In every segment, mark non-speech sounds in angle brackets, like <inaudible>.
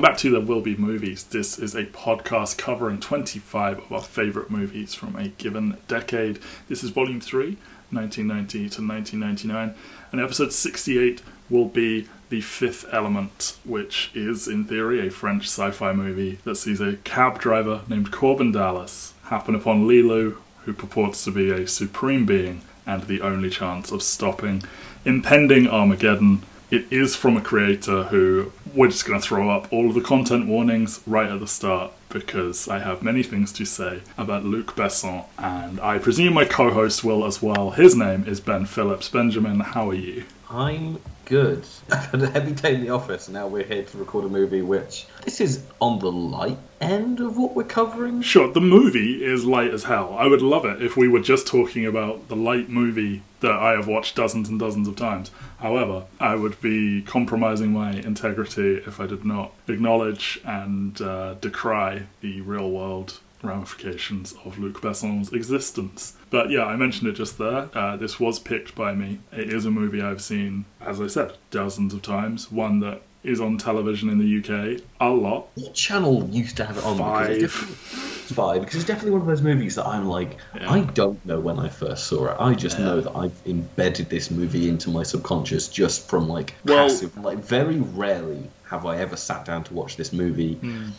Welcome back to There Will Be Movies. This is a podcast covering 25 of our favourite movies from a given decade. This is Volume 3, 1990 to 1999, and episode 68 will be The Fifth Element, which is, in theory, a French sci fi movie that sees a cab driver named Korben Dallas happen upon Leeloo, who purports to be a supreme being and the only chance of stopping impending Armageddon. It is from a creator who we're just going to throw up all of the content warnings right at the start because I have many things to say about Luc Besson, and I presume my co host will as well. His name is Ben Phillips. Benjamin, how are you? I'm good. I've had a heavy day in the office, and now we're here to record a movie which this is on the light end of what we're covering. Sure, the movie is light as hell. I would love it if we were just talking about the light movie that I have watched dozens and dozens of times. However, I would be compromising my integrity if I did not acknowledge and uh, decry the real world ramifications of Luc Besson's existence. But yeah, I mentioned it just there. Uh, this was picked by me. It is a movie I've seen, as I said, dozens of times. One that is on television in the UK a lot. What channel used to have it on? Five. Because it's, definitely- five. Because it's definitely one of those movies that I'm like, Yeah. I don't know when I first saw it. I just Yeah. know that I've embedded this movie into my subconscious just from like Well- passive. Like very rarely have I ever sat down to watch this movie. Hmm.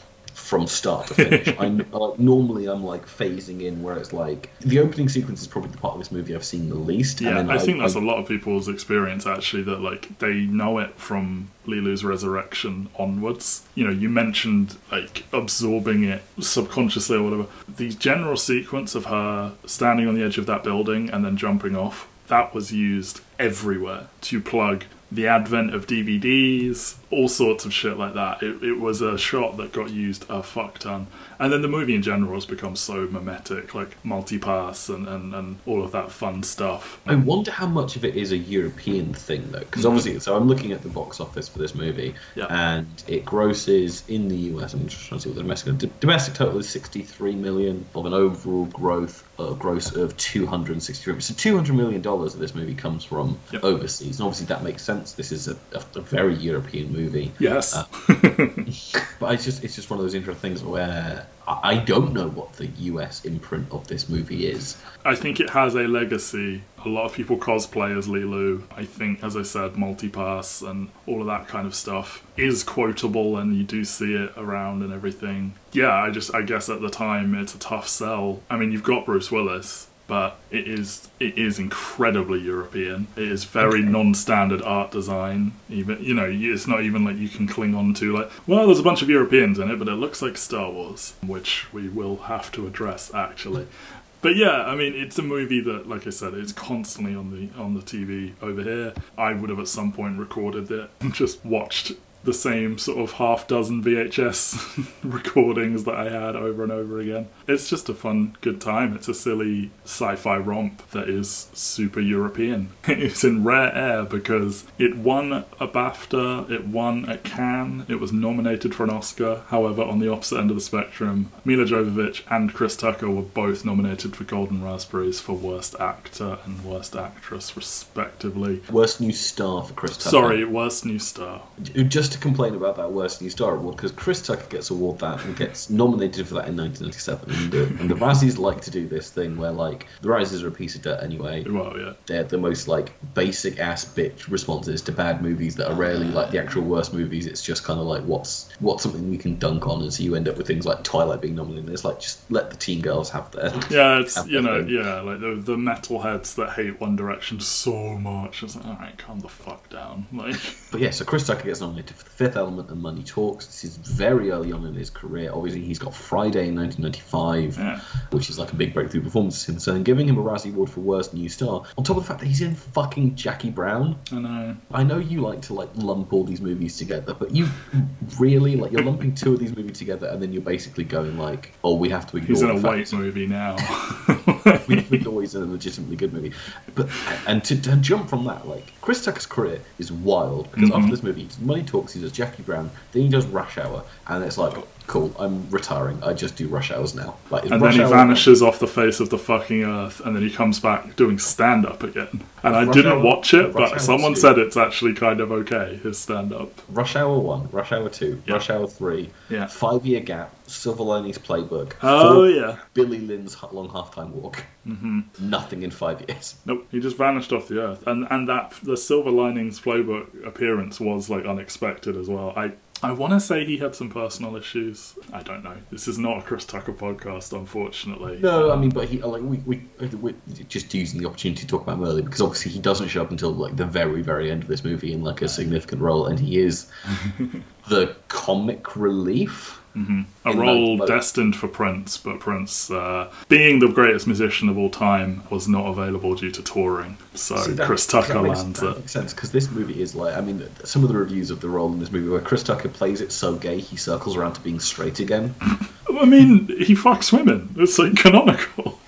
From start to finish, <laughs> I'm like normally I'm like phasing in where it's like the opening sequence is probably the part of this movie I've seen the least. Yeah, and then I think that's a lot of people's experience actually that like they know it from Leeloo's resurrection onwards. You know, you mentioned like absorbing it subconsciously or whatever. The general sequence of her standing on the edge of that building and then jumping off, that was used everywhere to plug the advent of DVDs, all sorts of shit like that. It, it was a shot that got used a fuck ton. And then the movie in general has become so mimetic, like multipass and, and, and all of that fun stuff. I wonder how much of it is a European thing though, because hmm. obviously, so I'm looking at the box office for this movie, Yeah. and it grosses in the US. I'm just trying to see what the domestic domestic total is 63 million of an overall growth uh, gross of 263. So 200 million dollars of this movie comes from Yep. overseas, and obviously that makes sense. This is a, a, a very European movie. Yes. Uh, <laughs> But it's just it's just one of those interesting things where I, don't know what the US imprint of this movie is. I think it has a legacy. A lot of people cosplay as Leeloo. I think, as I said, multipass and all of that kind of stuff is quotable, and you do see it around and everything. Yeah, I just, I guess at the time it's a tough sell. I mean, you've got Bruce Willis, but it is, it is incredibly European. It is very non-standard art design. Even, you know, it's not even like you can cling on to like, well, there's a bunch of Europeans in it, but it looks like Star Wars, which we will have to address actually. But yeah, I mean, it's a movie that, like I said, it's constantly on the on the TV over here. I would have at some point recorded it and <laughs> just watched the same sort of half dozen VHS <laughs> recordings that I had over and over again. It's just a fun, good time. It's a silly sci-fi romp that is super European. <laughs> It's in rare air because it won a BAFTA, it won a Cannes, it was nominated for an Oscar. However, on the opposite end of the spectrum, Milla Jovovich and Chris Tucker were both nominated for Golden Raspberries for Worst Actor and Worst Actress, respectively. Worst new star for Chris Tucker. Sorry, Worst New Star. Just to complain about that worst new star award, because Chris Tucker gets award that and gets nominated for that in 1997, and the, and the Razzies like to do this thing where like the Razzies are a piece of dirt anyway. Well, yeah. They're the most like basic ass bitch responses to bad movies that are rarely like the actual worst movies. It's just kind of like what's what's something we can dunk on, and so you end up with things like Twilight being nominated. It's like just let the teen girls have their Yeah, it's you know, thing. yeah, like the the metalheads that hate One Direction so much. It's like, all right, calm the fuck down. Like, But yeah, so Chris Tucker gets nominated Fifth Element and Money Talks. This is very early on in his career. Obviously, he's got Friday in 1995, Yeah. which is like a big breakthrough performance for him. So, giving him a Razzie Award for Worst New Star, on top of the fact that he's in fucking Jackie Brown. I know. I know you like to like lump all these movies together, but you really like you're lumping two of these movies together, and then you're basically going like, "Oh, we have to ignore He's in a white movie now. Wind, Wind always a legitimately good movie. But and to, to jump from that, like Chris Tucker's career is wild because Mm-hmm. after this movie, Money Talks, he does Jackie Brown, then he does Rush Hour, and it's like, cool, I'm retiring. I just do Rush Hours now. Like and then he vanishes off the face of the fucking earth, and then he comes back doing stand up again. And I Rush didn't Hour- watch it, but someone two. said it's actually kind of okay, his stand up. Rush Hour One, Rush Hour Two, Yeah. Rush Hour Three, Yeah. Five Year Gap, Silver Linings Playbook, Oh, yeah. Billy Lynn's Long Halftime Walk. Mm-hmm. Nothing in five years. Nope, he just vanished off the earth, and and that the Silver Linings playbook appearance was like unexpected as well. I I want to say he had some personal issues. I don't know. This is not a Chris Tucker podcast, unfortunately. No, I mean, but he uh, like we we uh, we're just using the opportunity to talk about him early because obviously he doesn't show up until like the very very end of this movie in like a significant role, and he is <laughs> the comic relief. A role destined for Prince, but Prince, uh, being the greatest musician of all time, was not available due to touring. So See, that- Chris Tucker that makes, lands that it. makes sense because this movie is like I mean some of the reviews of the role in this movie where Chris Tucker plays it so gay he circles around to being straight again. <laughs> I mean, he fucks women. It's like canonical.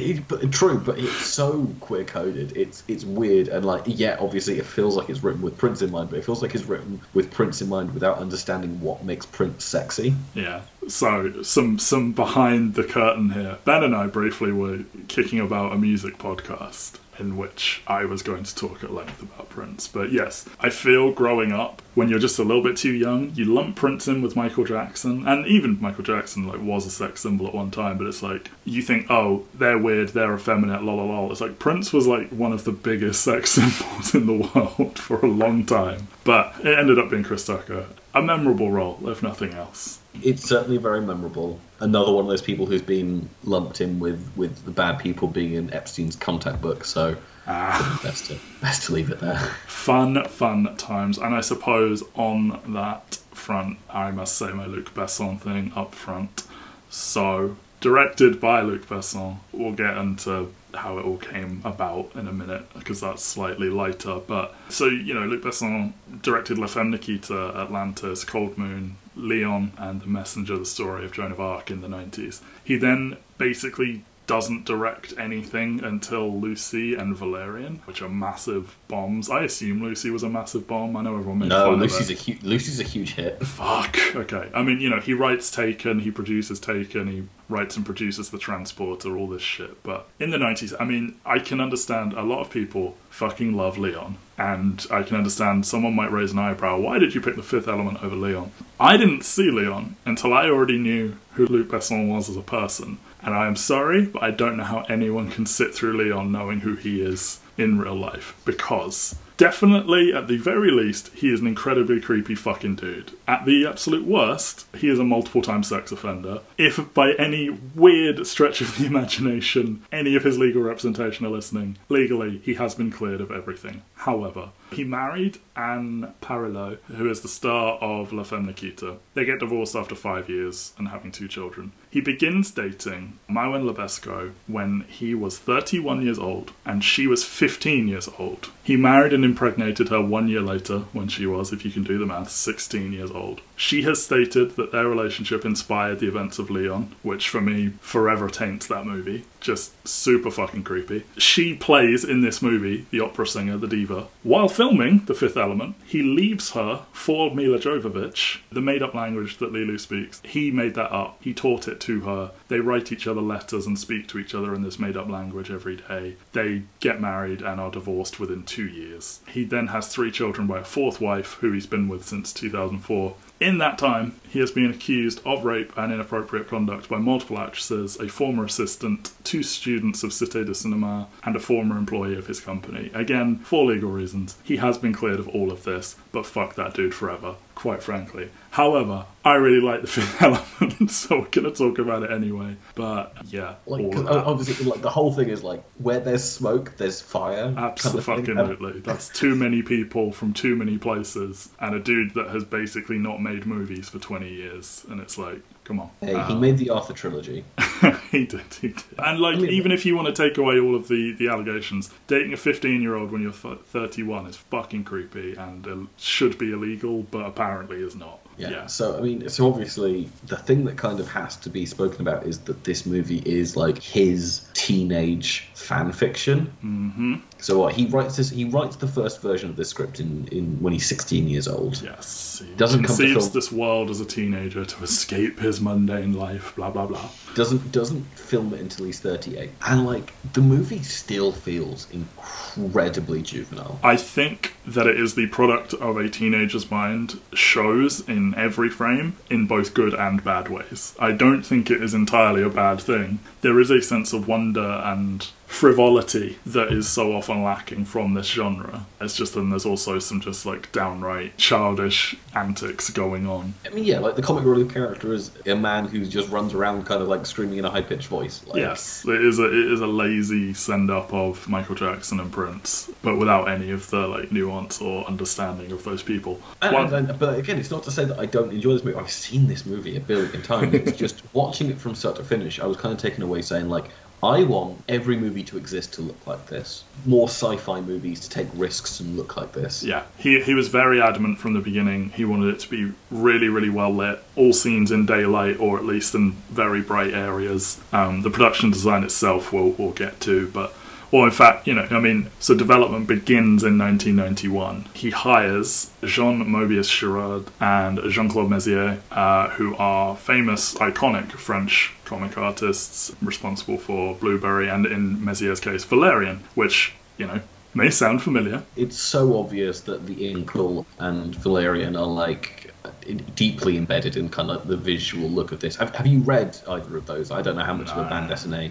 It, it, true, but it's so queer coded. It's it's weird and like yeah, obviously it feels like it's written with Prince in mind, but it feels like it's written with Prince in mind without understanding what makes Prince sexy. Yeah. So some some behind the curtain here. Ben and I briefly were kicking about a music podcast in which I was going to talk at length about Prince. But yes, I feel growing up when you're just a little bit too young, you lump Prince in with Michael Jackson, and even Michael Jackson like was a sex symbol at one time. But it's like you think, oh, they're weird, they're effeminate, lol, lol. It's like Prince was like one of the biggest <laughs> sex symbols in the world <laughs> for a long time. But it ended up being Chris Tucker, a memorable role, if nothing else. It's certainly very memorable. Another one of those people who's been lumped in with, with the bad people being in Epstein's contact book, so Ah. best to best to leave it there. fun, fun times. And I suppose on that front, I must say my Luc Besson thing up front. So, directed by Luc Besson, we'll get into how it all came about in a minute because that's slightly lighter. But so, you know, Luc Besson directed La Femme Nikita, Atlantis, Cold Moon, Leon, and The Messenger, the story of Joan of Arc in the 90s. He then basically doesn't direct anything until Lucy and Valerian, which are massive bombs. I assume Lucy was a massive bomb. I know everyone made No, fun Lucy's of a it. hu- Lucy's a huge hit. Fuck. Okay. I mean, you know, he writes Taken, he produces Taken, he writes and produces The Transporter, all this shit. But in the 90s, I mean, I can understand a lot of people fucking love Leon. And I can understand someone might raise an eyebrow. Why did you pick the fifth element over Leon? I didn't see Leon until I already knew who Luc Besson was as a person. And I am sorry, but I don't know how anyone can sit through Leon knowing who he is in real life. Because definitely, at the very least, he is an incredibly creepy fucking dude. At the absolute worst, he is a multiple time sex offender. If by any weird stretch of the <laughs> imagination any of his legal representation are listening, legally he has been cleared of everything. However, he married Anne Parillaud, who is the star of La Femme Nikita. They get divorced after five years and having two children. He begins dating Maïwenn Le Besco when he was 31 years old and she was 15 years old. He married and impregnated her one year later when she was, if you can do the math, 16 years old. She has stated that their relationship inspired the events of Leon, which for me forever taints that movie. Just super fucking creepy. She plays in this movie the opera singer, the diva. While filming The Fifth Element, he leaves her for Milla Jovovich, the made up language that Leeloo speaks. He made that up. He taught it to her. They write each other letters and speak to each other in this made up language every day. They get married and are divorced within two years. He then has three children by a fourth wife, who he's been with since 2004. In that time, he has been accused of rape and inappropriate conduct by multiple actresses, a former assistant, two students of Cité de Cinema, and a former employee of his company. Again, for legal reasons, he has been cleared of all of this, but fuck that dude forever, quite frankly. However, I really like the <laughs> fifth element, so we're gonna talk about it anyway. But yeah, Like, all 'cause of that. obviously, like the whole thing is like where there's smoke, there's fire. kind of thing. And- Absolutely. That's too many people from too many places, and a dude that has basically not made movies for 20 years. And it's like, come on. Hey, he Uh, made the Arthur trilogy. <laughs> he did, he did. And like, mean- even if you want to take away all of the the allegations, dating a 15 year old when you're 31 is fucking creepy and uh, should be illegal, but apparently is not. Yeah. So I mean, so obviously the thing that kind of has to be spoken about is that this movie is like his teenage fan fiction. Mm-hmm. So what he writes this, he writes the first version of this script in, in when he's 16 years old. Yes. He Doesn't come to conceives film- this world as a teenager to escape his mundane life. Blah blah blah. Doesn't doesn't film it until he's 38, and like the movie still feels incredibly juvenile. I think that it is the product of a teenager's mind, shows in every frame in both good and bad ways. I don't think it is entirely a bad thing. There is a sense of wonder and frivolity that is so often lacking from this genre. It's just then there's also some just like downright childish antics going on. I mean, yeah, like the comic relief character is a man who just runs around kind of like screaming in a high pitched voice. Like, Yes, it is a it is a lazy send up of Michael Jackson and Prince, but without any of the like nuance or understanding of those people. And, One- and- and- but again, it's not to say that I don't enjoy this movie. I've seen this movie a billion times. It's just <laughs> watching it from start to finish. I was kind of taken away saying like, I want every movie to exist to look like this. More sci-fi movies to take risks and look like this. Yeah, he he was very adamant from the beginning. He wanted it to be really, really well lit, all scenes in daylight or at least in very bright areas. Um, the production design itself we'll we'll get to, but or in fact, you know, I mean, so development begins in 1991. He hires Jean Moebius Giraud and Jean Claude Mézières, uh, who are famous, iconic French comic artists responsible for Blueberry and, in Mézières' case, Valerian, which you know may sound familiar. It's so obvious that the Incal and Valerian are like deeply embedded in kind of the visual look of this. Have, have you read either of those? I don't know how much of a bande dessinée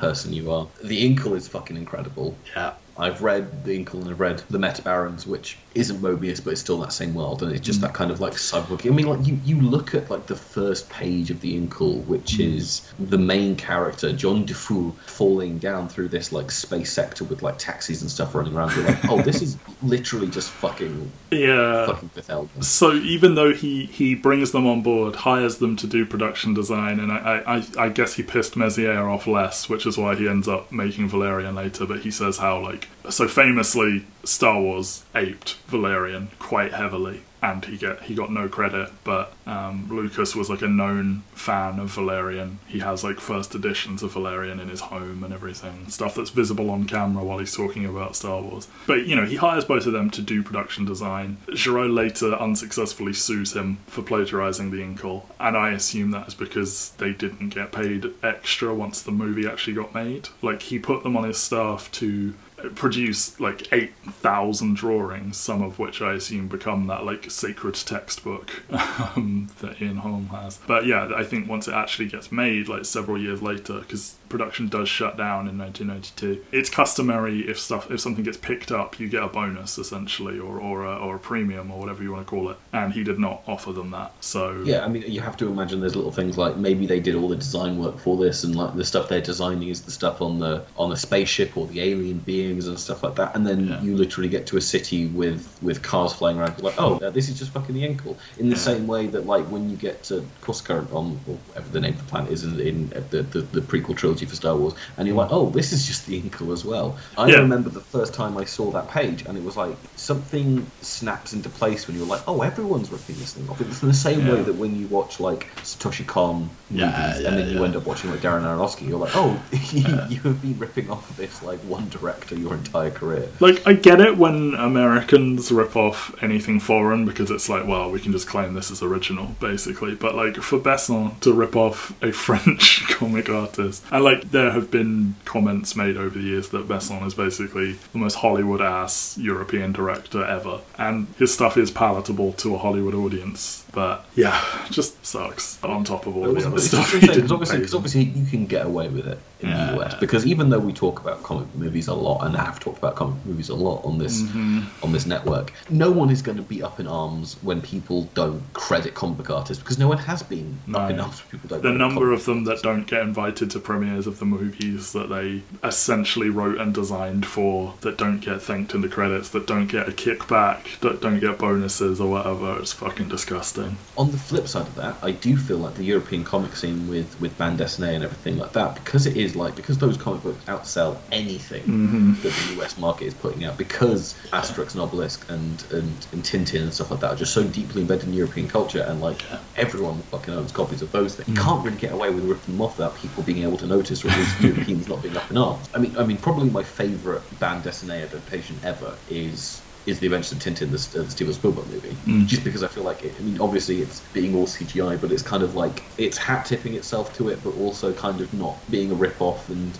person you are. The Incal is fucking incredible. Yeah. I've read the Incal and I've read the Metabarons, which isn't Moebius, but it's still that same world, and it's just mm. that kind of like cyborg. I mean, like you, you look at like the first page of the Incal, which mm. is the main character John Difool falling down through this like space sector with like taxis and stuff running around. You're like, oh, this is <laughs> literally just fucking Yeah. fucking Element. So even though he, he brings them on board, hires them to do production design, and I, I, I guess he pissed Mézières off less, which is why he ends up making Valerian later. But he says how like so famously Star Wars aped Valerian quite heavily, and he get he got no credit. But um, Lucas was like a known fan of Valerian. He has like first editions of Valerian in his home and everything, stuff that's visible on camera while he's talking about Star Wars. But you know, he hires both of them to do production design. Giraud later unsuccessfully sues him for plagiarizing the Incal, and I assume that is because they didn't get paid extra once the movie actually got made. Like he put them on his staff to produce like 8,000 drawings, some of which I assume become that like sacred textbook <laughs> um, that Ian Holm has. But yeah, I think once it actually gets made, like several years later, because production does shut down in 1992, it's customary if stuff if something gets picked up, you get a bonus essentially, or or a, or a premium or whatever you want to call it. And he did not offer them that, so Yeah, I mean, you have to imagine there's little things like maybe they did all the design work for this, and like the stuff they're designing is the stuff on the on the spaceship or the alien beings and stuff like that. And then Yeah. you literally get to a city with with cars flying around. You're like, oh, this is just fucking the Incal. In the Yeah. same way that like when you get to Coruscant or whatever the name of the planet is in, in the, the the prequel trilogy for Star Wars, and you're hmm. like, oh, this is just the Incal as well. I Yeah. remember the first time I saw that page, and it was like something snaps into place when you're like, oh, everyone's ripping this thing off. It's in the same way that when you watch like Satoshi Kon movies, Yeah, yeah, and then you end up watching like Darren Aronofsky, you're like, oh, <laughs> you, have been ripping off this like one director your entire career. Like, I get it when Americans rip off anything foreign because it's like, well, we can just claim this as original, basically. But, like, for Besson to rip off a <laughs> French comic artist, and, like, there have been comments made over the years that Besson is basically the most Hollywood ass European director ever. And his stuff is palatable to a Hollywood audience. But, yeah, just sucks on top of all the other stuff he Because did. obviously, 'cause obviously you can get away with it in Yeah. the US because even though we talk about comic movies a lot and I have talked about comic movies a lot on this mm-hmm. on this network. No one is going to be up in arms when people don't credit comic book artists because no one has been up in arms when people don't. The number of them that don't get invited to premieres of the movies that they essentially wrote and designed for, that don't get thanked in the credits, that don't get a kickback, that don't get bonuses or whatever, it's fucking disgusting. On the flip side of that, I do feel like the European comic scene with with bande dessinée and everything like that, because it is like because those comic books outsell anything Mm-hmm. that the US market is putting out, because Asterix and Obelix and, and and Tintin and stuff like that are just so deeply embedded in European culture, and like everyone fucking owns copies of those things. You can't really get away with ripping them off without people being able to notice, or at least <laughs> Europeans not being up in arms. I mean, I mean, probably my favourite bande dessinée adaptation ever is is the Adventures of Tintin, the, uh, the Steven Spielberg movie. Just because I feel like it. I mean, obviously it's being all CGI, but it's kind of like it's hat tipping itself to it, but also kind of not being a rip off and.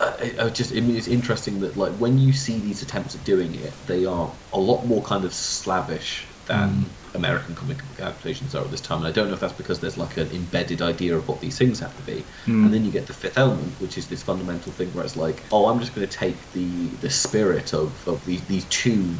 Uh, I, I just, I mean, it's interesting that like when you see these attempts at doing it, they are a lot more kind of slavish than American comic adaptations are at this time. And I don't know if that's because there's like an embedded idea of what these things have to be, and then you get the Fifth Element, which is this fundamental thing where it's like, oh, I'm just going to take the the spirit of, of these these two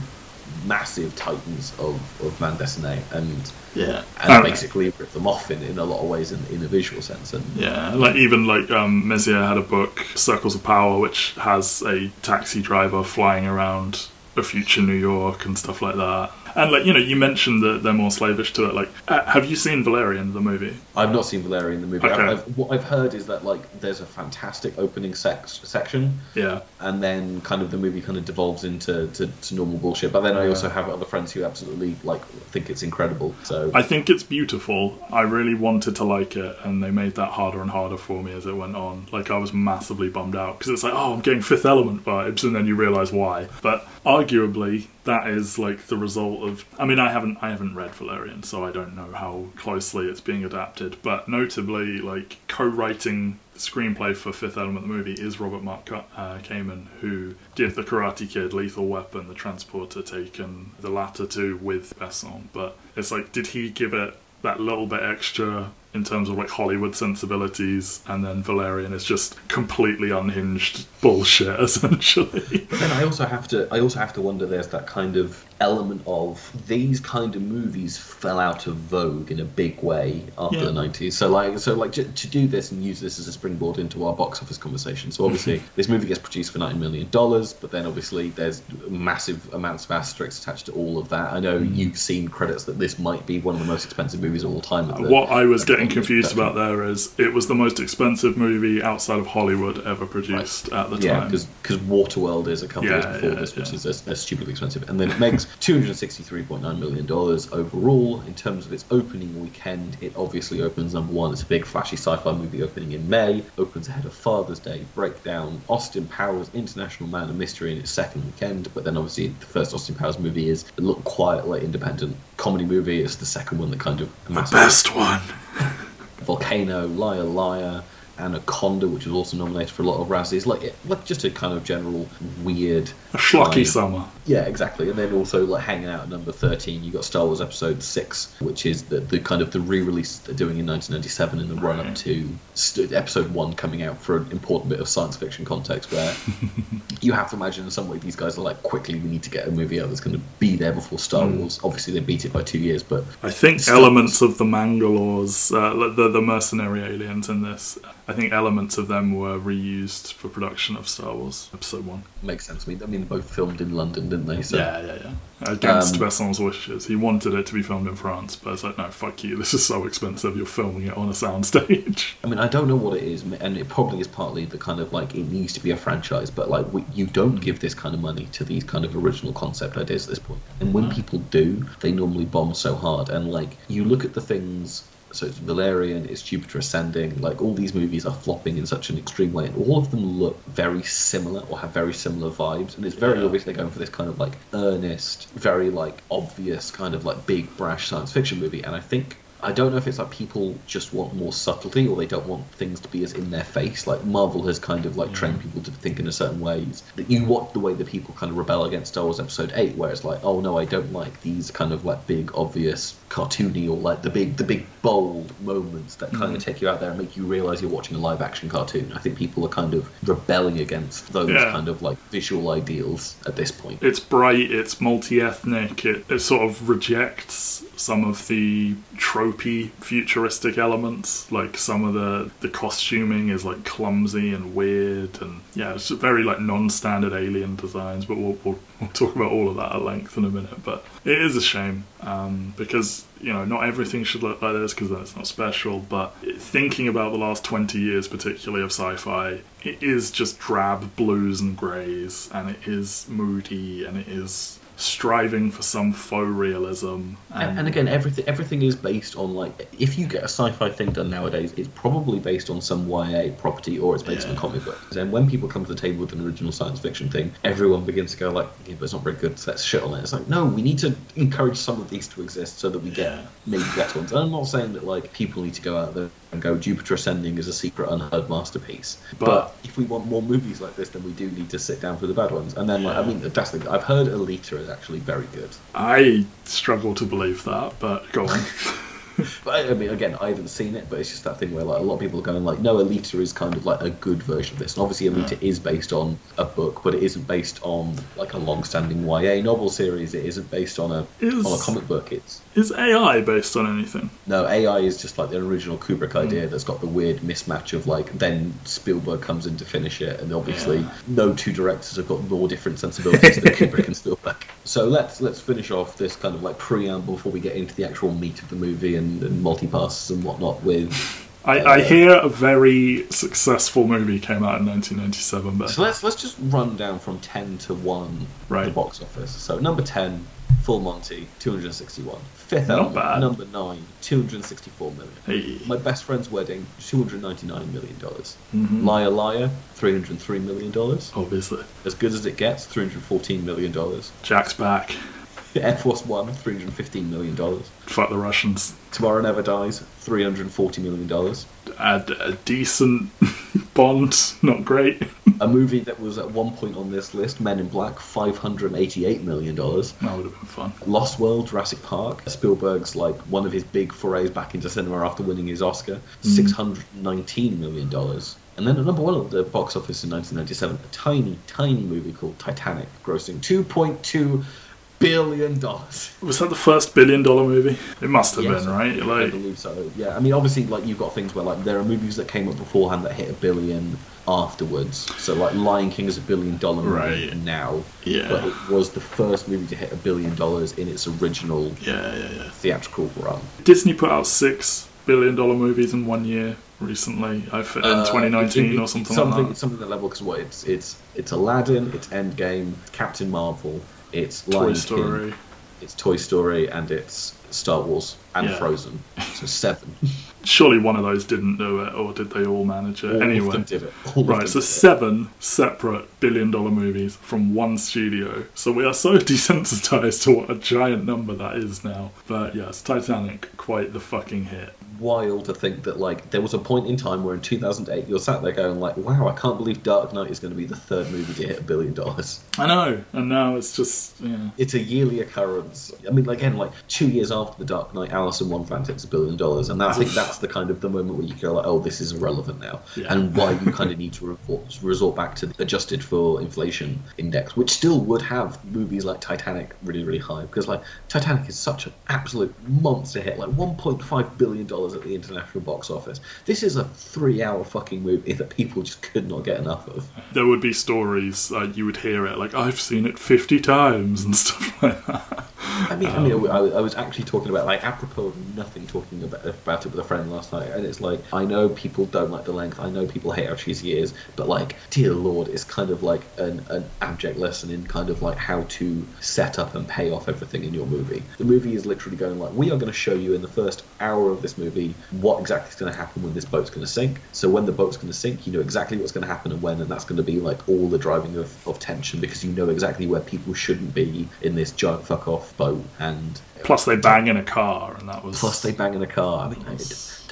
massive titans of of Bande Dessinée and Yeah. and basically rip them off in, in a lot of ways in, in a visual sense. And Yeah, like even like um, Mézières had a book, Circles of Power, which has a taxi driver flying around a future New York and stuff like that. And like you know, you mentioned that they're more slavish to it. Like, uh, have you seen Valerian the movie? I've not seen Valerian the movie. Okay. I've, I've, what I've heard is that like there's a fantastic opening sex, section, Yeah, and then kind of the movie kind of devolves into to, to normal bullshit. But then I also have other friends who absolutely like think it's incredible. So I think it's beautiful. I really wanted to like it, and they made that harder and harder for me as it went on. Like I was massively bummed out because it's like, oh, I'm getting Fifth Element vibes, and then you realise why. But arguably, that is like the result of. I mean, I haven't I haven't read Valerian, so I don't know how closely it's being adapted. But notably, like co-writing the screenplay for Fifth Element, the movie, is Robert Mark uh, Kamen, who did The Karate Kid, Lethal Weapon, The Transporter, Taken, the latter two with Besson. But it's like, did he give it that little bit extra in terms of like Hollywood sensibilities, and then Valerian is just completely unhinged bullshit, <laughs> essentially. But then I also have to I also have to wonder there's that kind of element of these kind of movies fell out of vogue in a big way after Yeah. the 90s. So like so like to, to do this and use this as a springboard into our box office conversation. So obviously <laughs> this movie gets produced for 90 million dollars, but then obviously there's massive amounts of asterisks attached to all of that. I know mm. you've seen credits that this might be one of the most expensive movies of all time. the- what I was getting confused about there is it was the most expensive movie outside of Hollywood ever produced at the Yeah, time. because Waterworld is a couple Yeah, years before yeah, this, which is a stupidly expensive, and then it makes two hundred sixty-three point nine million dollars overall. In terms of its opening weekend, it obviously opens number one. It's a big flashy sci-fi movie opening in May. Opens ahead of Father's Day. Breakdown. Austin Powers International Man of Mystery in its second weekend, but then obviously the first Austin Powers movie is a little quiet, like independent comedy movie. It's the second one that kind of massive Best one. <laughs> Volcano, Liar Liar, Anaconda, which was also nominated for a lot of Razzies. Like, it, like just a kind of general weird. A schlocky summer. Yeah, exactly. And then also like hanging out at number thirteen, you got Star Wars Episode Six, which is the, the kind of the re-release they're doing in 1997 in the run-up Right. to st- Episode One coming out for an important bit of science fiction context, where <laughs> you have to imagine in some way these guys are like, quickly we need to get a movie out that's going to be there before Star Hmm. Wars. Obviously, they beat it by two years, but I think Star elements of the Mangalores, uh, the the mercenary aliens in this, I think elements of them were reused for production of Star Wars Episode One. makes sense to me. I mean, they both filmed in London, didn't they? So Yeah, yeah, yeah. Against Um, Besson's wishes, he wanted it to be filmed in France, but it's like, no, fuck you. This is so expensive. You're filming it on a soundstage. <laughs> I mean, I don't know what it is, and it probably is partly the kind of like it needs to be a franchise, but like we, you don't give this kind of money to these kind of original concept ideas at this point. And when people do, they normally bomb so hard. And like you look at the things. So it's Valerian, it's Jupiter Ascending. Like all these movies are flopping in such an extreme way, and all of them look very similar or have very similar vibes. And it's very Yeah. obvious they're going for this kind of like earnest, very like obvious kind of like big brash science fiction movie. And I think I don't know if it's like people just want more subtlety or they don't want things to be as in their face. Like Marvel has kind of like trained mm. people to think in a certain ways. That you watch the way that people kind of rebel against Star Wars Episode Eight, where it's like, oh no, I don't like these kind of like big obvious cartoony or like the big the big bold moments that kind of mm. take you out there and make you realize you're watching a live action cartoon. I think people are kind of rebelling against those Yeah. kind of like visual ideals at this point. It's bright, it's multi ethnic, it, it sort of rejects some of the tropey futuristic elements. Like some of the, the costuming is like clumsy and weird, and yeah, it's very like non standard alien designs. But we'll, we'll, we'll talk about all of that at length in a minute. But it is a shame um, because you know not everything should look like this because then it's not special. But thinking about the last twenty years, particularly of sci-fi, it is just drab blues and greys, and it is moody, and it is striving for some faux realism. And, and again, everything everything is based on like if you get a sci-fi thing done nowadays, it's probably based on some YA property or it's based on a comic book. And when people come to the table with an original science fiction thing, everyone begins to go like, "Yeah, but it's not very good. So let's shit on it." It's like, no, we need to encourage some of these to exist so that we get Yeah. maybe better ones. And I'm not saying that like people need to go out there and go Jupiter Ascending is a secret unheard masterpiece. But- But, if we want more movies like this, then we do need to sit down for the bad ones. And then like I mean, that's the. I've heard Alita is actually very good. I struggle to believe that, but go on. <laughs> But I mean, again, I haven't seen it, but it's just that thing where like a lot of people are going like, no, Alita is kind of like a good version of this. And obviously, Alita is based on a book, but it isn't based on like a long-standing YA novel series. It isn't based on a Is- on a comic book. It's is AI based on anything? no AI is just like the original Kubrick hmm. idea that's got the weird mismatch of like then Spielberg comes in to finish it, and obviously Yeah. no two directors have got more different sensibilities than <laughs> Kubrick and Spielberg. So let's let's finish off this kind of like preamble before we get into the actual meat of the movie and, and multipasses and whatnot with I, I uh, hear a very successful movie came out in 1997, but So let's let's just run down from ten to one Right. the box office. So number ten, Full Monty, two hundred sixty-one. Fifth Not bad. number nine, two hundred sixty-four million. hey, My best friend's wedding, two hundred ninety-nine million dollars. Mhm. Liar Liar, three hundred three million dollars. obviously, As good as it gets, three hundred fourteen million dollars. Jack's back. Air Force One, three hundred fifteen million dollars. Fuck the Russians. Tomorrow Never Dies, three hundred forty million dollars. A, a decent <laughs> Bond, not great. A movie that was at one point on this list, Men in Black, five hundred eighty-eight million dollars. That would have been fun. Lost World, Jurassic Park, Spielberg's like one of his big forays back into cinema after winning his Oscar, mm. six hundred nineteen million dollars. And then at number one of the box office in 1997, a tiny, tiny movie called Titanic, grossing 2.2 billion dollars. Was that the first billion dollar movie? It must have Yes, been, right? I Like, believe so. Yeah, I mean, obviously, like you've got things where like there are movies that came up beforehand that hit a billion afterwards. So like Lion King is a billion dollar movie Right. now, Yeah. but it was the first movie to hit a billion dollars in its original yeah, yeah, yeah. theatrical run. Disney put out six billion dollar movies in one year recently. I fit in Uh, 2019 it- or something, something like It's something that level because what it's it's it's Aladdin, it's Endgame, Captain Marvel, it's. Toy Lion Story. King, it's Toy Story, and it's Star Wars and Yeah. Frozen. So seven. <laughs> Surely one of those didn't do it, or did they all manage it? All anyway, of them did it. Right, so seven separate billion dollar movies from one studio. So we are so <laughs> desensitized to what a giant number that is now. But yes, Titanic, quite the fucking hit. Wild to think that like there was a point in time where in 2008 you're sat there going like, wow, I can't believe Dark Knight is going to be the third movie to hit a billion dollars. I know, and now it's just yeah. It's a yearly occurrence. I mean, again, like two years after the Dark Knight, Alice in Wonderland hits a billion dollars, and I think that's the kind of the moment where you go like, oh, this is irrelevant now, Yeah. and why you <laughs> kind of need to resort, resort back to the adjusted for inflation index, which still would have movies like Titanic really, really high because like Titanic is such an absolute monster hit, like 1.5 billion dollars at the international box office. This is a three-hour fucking movie that people just could not get enough of. There would be stories uh, you would hear it like I've seen it fifty times and <laughs> stuff like that. I mean, I mean, I, I was actually talking about like apropos of nothing, talking about, about it with a friend last night, and it's like I know people don't like the length, I know people hate how cheesy it is, but like, dear lord, it's kind of like an, an abject lesson in kind of like how to set up and pay off everything in your movie. The movie is literally going like, we are going to show you in the first hour of this movie what exactly is going to happen when this boat's going to sink. So when the boat's going to sink, you know exactly what's going to happen and when, and that's going to be like all the driving of, of tension because you know exactly where people shouldn't be in this giant fuck off boat and Plus, they bang in a car and and that was Plus, they bang in a car. I mean,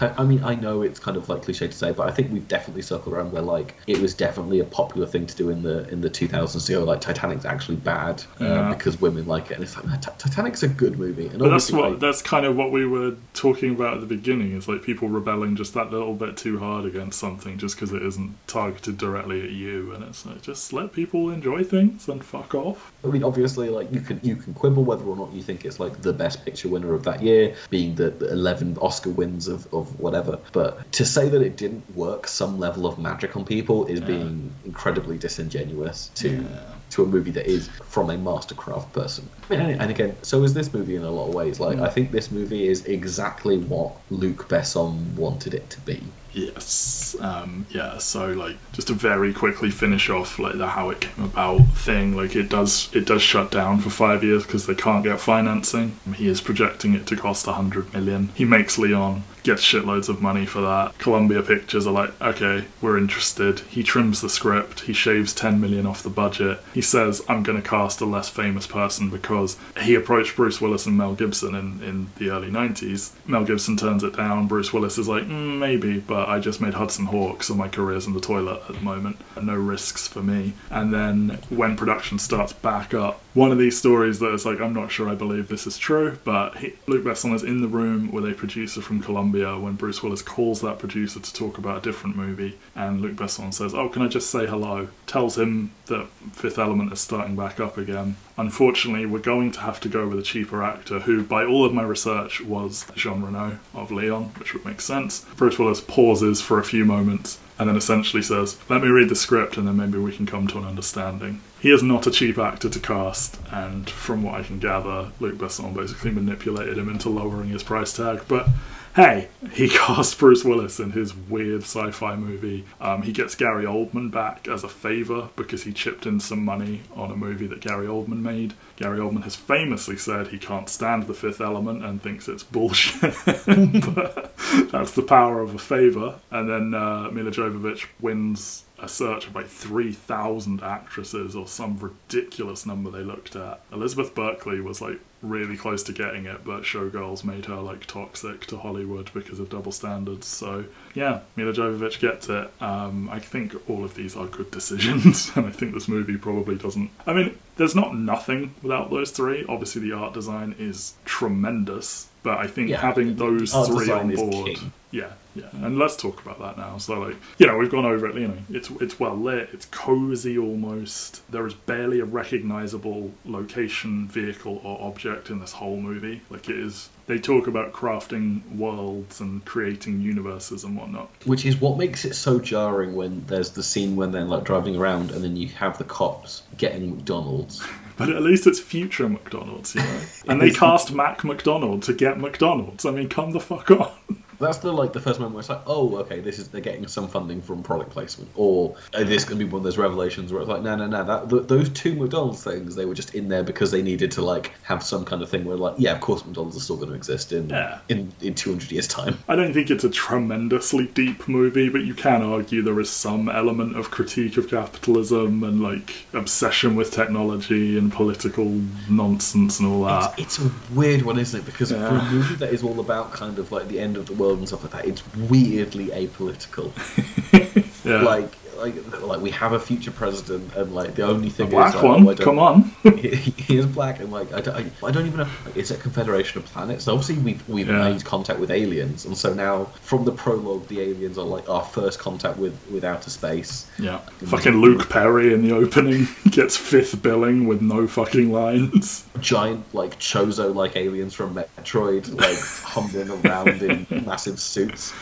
I, I mean, I know it's kind of like cliche to say, but I think we've definitely circled around where like it was definitely a popular thing to do in the in the 2000s. You know, like Titanic's actually bad uh, Yeah. because women like it, and it's like "Man, Titanic's a good movie. And But that's what like, that's kind of what we were talking about at the beginning. Is like people rebelling just that little bit too hard against something just because it isn't targeted directly at you, and it's like just let people enjoy things and fuck off. I mean, obviously, like you can you can quibble whether or not you think it's like the best picture winner of that year, being the, the eleven Oscar wins of, of whatever. But to say that it didn't work some level of magic on people is being incredibly disingenuous to to a movie that is from a mastercraft person. I mean, and, and again, so is this movie in a lot of ways. Like, hmm. I think this movie is exactly what Luc Besson wanted it to be. Yes. Um, yeah. So like, just to very quickly finish off like the how it came about thing. Like it does it does shut down for five years because they can't get financing. He is projecting it to cost a hundred million. He makes Leon. Gets shitloads of money for that. Columbia Pictures are like, okay, we're interested. He trims the script. He shaves 10 million off the budget. He says, I'm going to cast a less famous person because he approached Bruce Willis and Mel Gibson in, in the early 90s. Mel Gibson turns it down. Bruce Willis is like, mm, maybe, but I just made Hudson Hawk, so my career's in the toilet at the moment. No risks for me. And then when production starts back up, one of these stories that is like, I'm not sure I believe this is true, but he, Luc Besson is in the room with a producer from Columbia when Bruce Willis calls that producer to talk about a different movie, and Luc Besson says, "Oh, can I just say hello?" Tells him that Fifth Element is starting back up again. Unfortunately, we're going to have to go with a cheaper actor, who, by all of my research, was Jean Reno of Leon, which would make sense. Bruce Willis pauses for a few moments and then essentially says, Let me read the script and then maybe we can come to an understanding. He is not a cheap actor to cast, and from what I can gather, Luc Besson basically manipulated him into lowering his price tag. But hey, he <laughs> cast Bruce Willis in his weird sci fi movie. Um, he gets Gary Oldman back as a favour because he chipped in some money on a movie that Gary Oldman made. Gary Oldman has famously said he can't stand the fifth element and thinks it's bullshit. <laughs> but that's the power of a favour. And then uh, Milla Jovovich wins a search of like 3,000 actresses or some ridiculous number they looked at. Elizabeth Berkley was like really close to getting it, but Showgirls made her like toxic to Hollywood because of double standards. So yeah, Milla Jovovich gets it. Um, I think all of these are good decisions, <laughs> and I think this movie probably doesn't. I mean, there's not nothing without those three. Obviously, the art design is tremendous, but I think Yeah, having those three on board. Yeah, yeah, and let's talk about that now. So, like, you know, we've gone over it. You know, it's it's well lit, it's cozy almost. There is barely a recognizable location, vehicle, or object in this whole movie. Like, it is. They talk about crafting worlds and creating universes and whatnot. Which is what makes it so jarring when there's the scene when they're like driving around and then you have the cops getting McDonald's. But at least it's future McDonald's, you know. <laughs> And they cast Mac McDonald to get McDonald's. I mean, come the fuck on. That's the like the first moment where it's like, oh, okay, this is they're getting some funding from product placement, or uh, this going to be one of those revelations where it's like, no, no, no, that th- those two McDonald's things they were just in there because they needed to like have some kind of thing where like, yeah, of course McDonald's are still going to exist in Yeah. in in 200 years time. I don't think it's a tremendously deep movie, but you can argue there is some element of critique of capitalism and like obsession with technology and political nonsense and all that. It's, it's a weird one, isn't it? Because for a movie that is all about kind of like the end of the world and stuff like that, it's weirdly apolitical. <laughs> Yeah. Like. Like, like we have a future president, and like the only thing a black is, like, one, don't- come on. <laughs> he, he is black, and like I don't, I, I don't even know. It's a confederation of planets. So Obviously, we've we've Yeah. made contact with aliens, and so now from the prologue, the aliens are like our first contact with with outer space. yeah. Fucking Luke Perry in the opening <laughs> gets fifth billing with no fucking lines. Giant like Chozo like aliens from Metroid, like <laughs> humbling around in massive suits.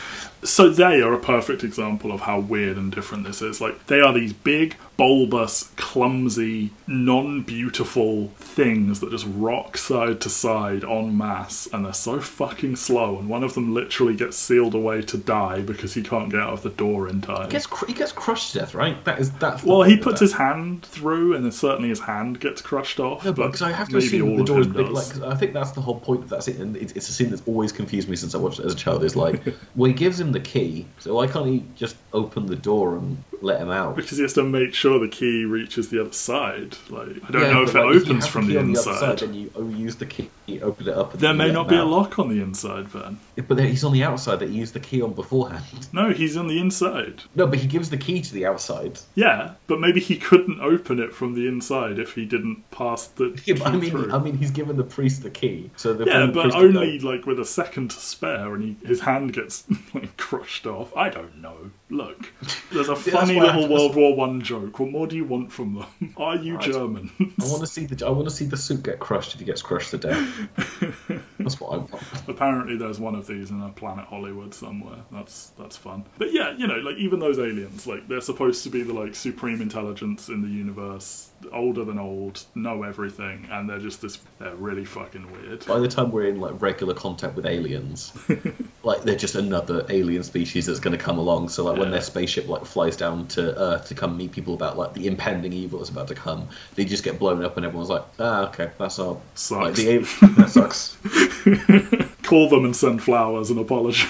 So they are a perfect example of how weird and different this is. Like they are these big, bulbous, clumsy, non-beautiful things that just rock side to side en masse, and they're so fucking slow. And one of them literally gets sealed away to die because he can't get out of the door in time. He gets cr- he gets crushed to death, right? That is that's. the well, he puts that. his hand through, and then certainly his hand gets crushed off. No, but because I have to maybe assume the door is big. does. I think that's the whole point of that scene, and it's, it's a scene that's always confused me since I watched it as a child. Is like, <laughs> well, he gives him the key, so why can't he just open the door and let him out? because he has to make sure the key reaches the other side. Like I don't Yeah, know if it like, you opens have from key the on other inside. side, then you use the key, you open it up. And There may not him be a lock on the inside, then. Yeah, But then he's on the outside that he used the key on beforehand. <laughs> No, he's on the inside. No, but he gives the key to the outside. Yeah, but maybe he couldn't open it from the inside if he didn't pass the <laughs> Yeah, key I mean, through. I mean, he's given the priest the key, so the yeah, but priest only like with a second to spare, and he, his hand gets <laughs> like crushed off. I don't know. Look, <laughs> there's a funny little World War One joke. What more do you want from them? <laughs> Are you Right. German? I want to see the I want to see the suit get crushed if he gets crushed to death. <laughs> That's what I want. <laughs> Apparently, there's one of these in a planet Hollywood somewhere. That's that's fun. But yeah, you know, like even those aliens, like they're supposed to be the like supreme intelligence in the universe, older than old, know everything, and they're just this. They're really fucking weird. By the time we're in like regular contact with aliens, <laughs> like they're just another alien species that's going to come along. So like when their spaceship like flies down to Earth to come meet people about like the impending evil that's about to come, they just get blown up and everyone's like, ah, okay, that's our Sucks. like the <laughs> that sucks. <laughs> Call them and send flowers and apologize.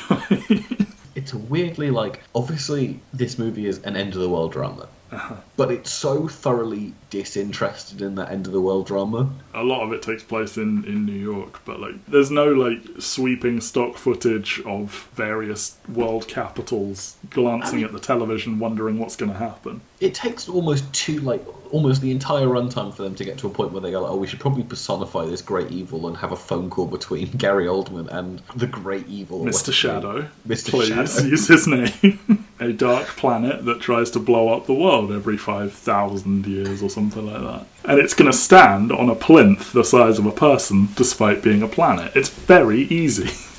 It's weirdly like obviously this movie is an end of the world drama, Uh-huh. but it's so thoroughly disinterested in that end of the world drama. a lot of it takes place in, in New York, but like there's no like sweeping stock footage of various world capitals glancing at the television wondering what's going to happen. It takes almost two like almost the entire runtime for them to get to a point where they go like, oh, we should probably personify this great evil and have a phone call between <laughs> Gary Oldman and the great evil, Mr. Shadow, Mr. please Shadow. use his name. <laughs> a dark planet that tries to blow up the world every 5,000 years or something like that. And it's going to stand on a plinth the size of a person despite being a planet. It's very easy. <laughs>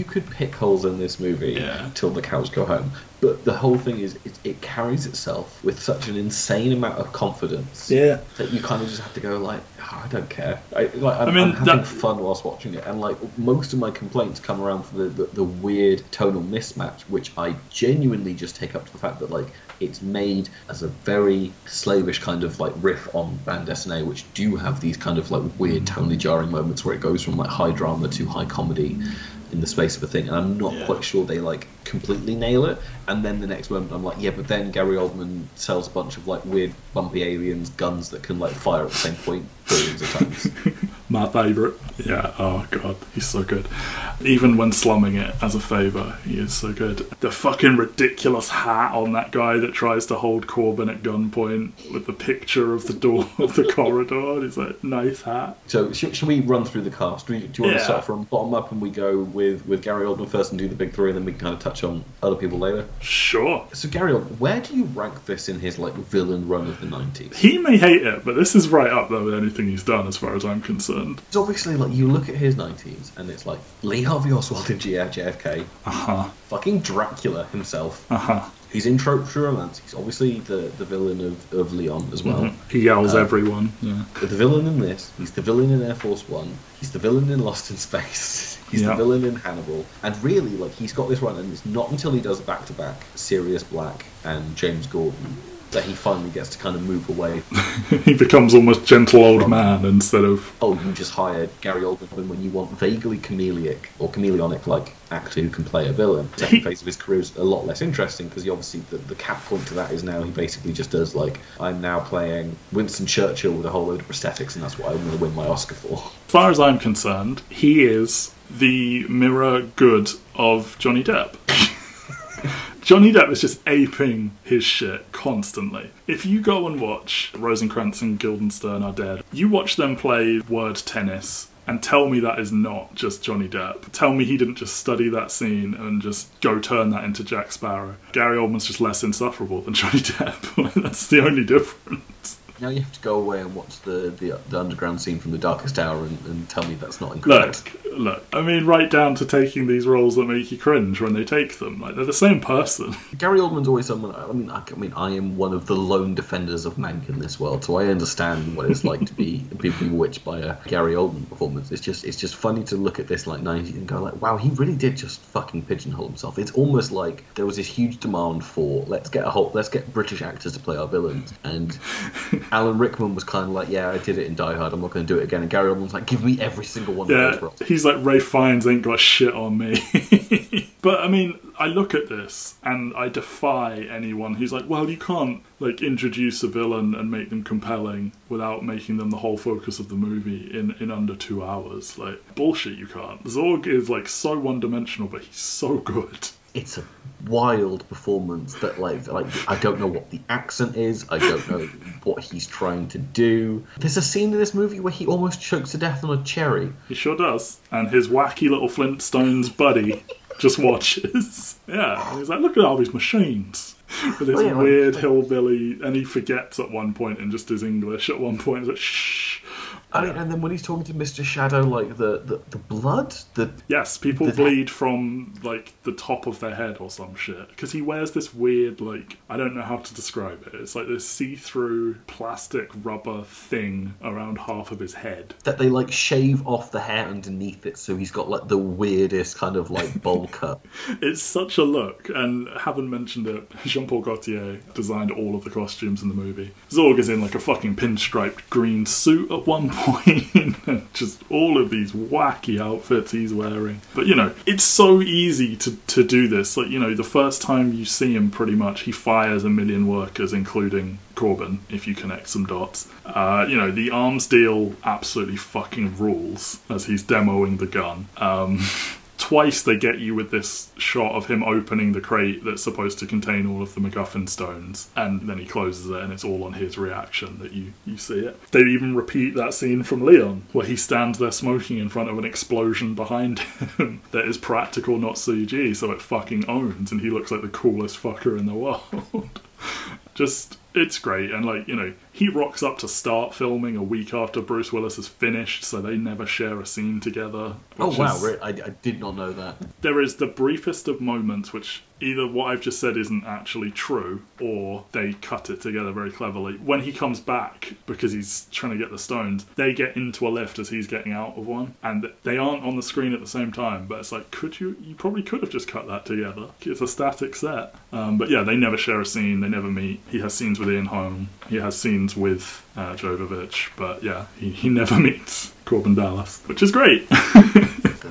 You could pick holes in this movie Yeah. till the cows go home, but the whole thing is it, it carries itself with such an insane amount of confidence Yeah. that you kind of just have to go like, "Oh, I don't care. I, like, I'm, I mean, I'm having that- fun whilst watching it, and like most of my complaints come around for the, the, the weird tonal mismatch, which I genuinely just take up to the fact that like it's made as a very slavish kind of like riff on bande dessinée, which do have these kind of like weird tonally jarring moments where it goes from like high drama to high comedy in the space of a thing, and I'm not Yeah. quite sure they like completely nail it. And then the next moment, I'm like, yeah, but then Gary Oldman sells a bunch of like weird bumpy aliens guns that can like fire at the same point billions of times. <laughs> My favourite. Yeah, oh god, he's so good. Even when slumming it as a favour, he is so good. The fucking ridiculous hat on that guy that tries to hold Korben at gunpoint with the picture of the door <laughs> of the corridor. And he's like, nice hat. So should, should we run through the cast? Do you, do you want Yeah. to start from bottom up and we go with, with Gary Oldman first and do the big three, and then we can kind of touch on other people later? Sure. So Gary Oldman, where do you rank this in his like villain run of the '90s? He may hate it, but this is right up there with anything he's done as far as I'm concerned. It's obviously like you look at his '90s and it's like Lee Harvey Oswald in GF JFK, Uh huh. fucking Dracula himself. Uh huh. He's in Trope True Romance. He's obviously the, the villain of, of Leon as well. He yells Uh, everyone. Yeah. The villain in this, he's the villain in Air Force One, he's the villain in Lost in Space, <laughs> he's Yeah. the villain in Hannibal, and really, like, he's got this run, and it's not until he does back to back Sirius Black and James Gordon that he finally gets to kind of move away. <laughs> he becomes almost gentle old man instead of. Oh, you just hired Gary Oldman when you want vaguely chameleonic or chameleonic like actor who can play a villain. Second phase of his career is a lot less interesting because he obviously the, the cap point to that is now he basically just does like I'm now playing Winston Churchill with a whole load of prosthetics, and that's what I'm going to win my Oscar for. As far as I'm concerned, he is the mirror good of Johnny Depp. <laughs> Johnny Depp is just aping his shit constantly. If you go and watch Rosencrantz and Guildenstern Are Dead, you watch them play word tennis and tell me that is not just Johnny Depp. Tell me he didn't just study that scene and just go turn that into Jack Sparrow. Gary Oldman's just less insufferable than <laughs> Johnny Depp. <laughs> That's the only difference. Now you have to go away and watch the, the, the underground scene from the Darkest Hour and, and tell me that's not incorrect. Look, look. I mean, right down to taking these roles that make you cringe when they take them. Like they're the same person. <laughs> Gary Oldman's always someone. I mean, I, I mean, I am one of the lone defenders of Mank in this world, so I understand what it's like to be <laughs> be bewitched by a Gary Oldman performance. It's just it's just funny to look at this like '90s and go like, wow, he really did just fucking pigeonhole himself. It's almost like there was this huge demand for let's get a whole let's get British actors to play our villains, and <laughs> Alan Rickman was kind of like, yeah, I did it in Die Hard, I'm not going to do it again, and Gary Oldman's like, give me every single one of Yeah, those roles. he's like Ralph Fiennes ain't got shit on me. <laughs> but I mean, I look at this and I defy anyone who's like, well, you can't like introduce a villain and make them compelling without making them the whole focus of the movie in, in under two hours. Like bullshit, you can't. Zorg is like so one dimensional, but he's so good. It's a wild performance that like like I don't know what the accent is. I don't know what he's trying to do. There's a scene in this movie where he almost chokes to death on a cherry. He sure does. And his wacky little Flintstones buddy <laughs> just watches. Yeah, he's like, look at all these machines. With his Oh, yeah, like- weird hillbilly, and he forgets at one point and just his English at one point. He's like, shh. I mean, and then when he's talking to Mr. Shadow, like the the, the blood, the Yes, people The- bleed from like the top of their head or some shit because he wears this weird like I don't know how to describe it. It's like this see-through plastic rubber thing around half of his head. that they like shave off the hair underneath it, so he's got like the weirdest kind of like bowl <laughs> cut. It's such a look, and haven't mentioned it. Jean Paul Gaultier designed all of the costumes in the movie. Zorg is in like a fucking pinstriped green suit at one point, <laughs> and just all of these wacky outfits he's wearing. But you know, it's so easy to, to do this. Like, you know, the first time you see him, pretty much, he fires a million workers, including Korben, if you connect some dots. Uh, you know, the arms deal absolutely fucking rules as he's demoing the gun. Um, <laughs> twice they get you with this shot of him opening the crate that's supposed to contain all of the MacGuffin stones, and then he closes it, and it's all on his reaction that you, you see it. They even repeat that scene from Leon, where he stands there smoking in front of an explosion behind <laughs> him that is practical, not CG, so it fucking owns, and he looks like the coolest fucker in the <laughs> world. Just, it's great, and like, you know, he rocks up to start filming a week after Bruce Willis has finished, so they never share a scene together. oh wow, is- I, I did not know that. there is the briefest of moments which either what I've just said isn't actually true or they cut it together very cleverly. When he comes back because he's trying to get the stones, they get into a lift as he's getting out of one and they aren't on the screen at the same time, but it's like could you you probably could have just cut that together. It's a static set. Um, but yeah, they never share a scene, they never meet. He has scenes with Ian Holm, he has scenes with uh, Jovovich, but yeah, he, he never <laughs> meets Korben Dallas, which is great. <laughs>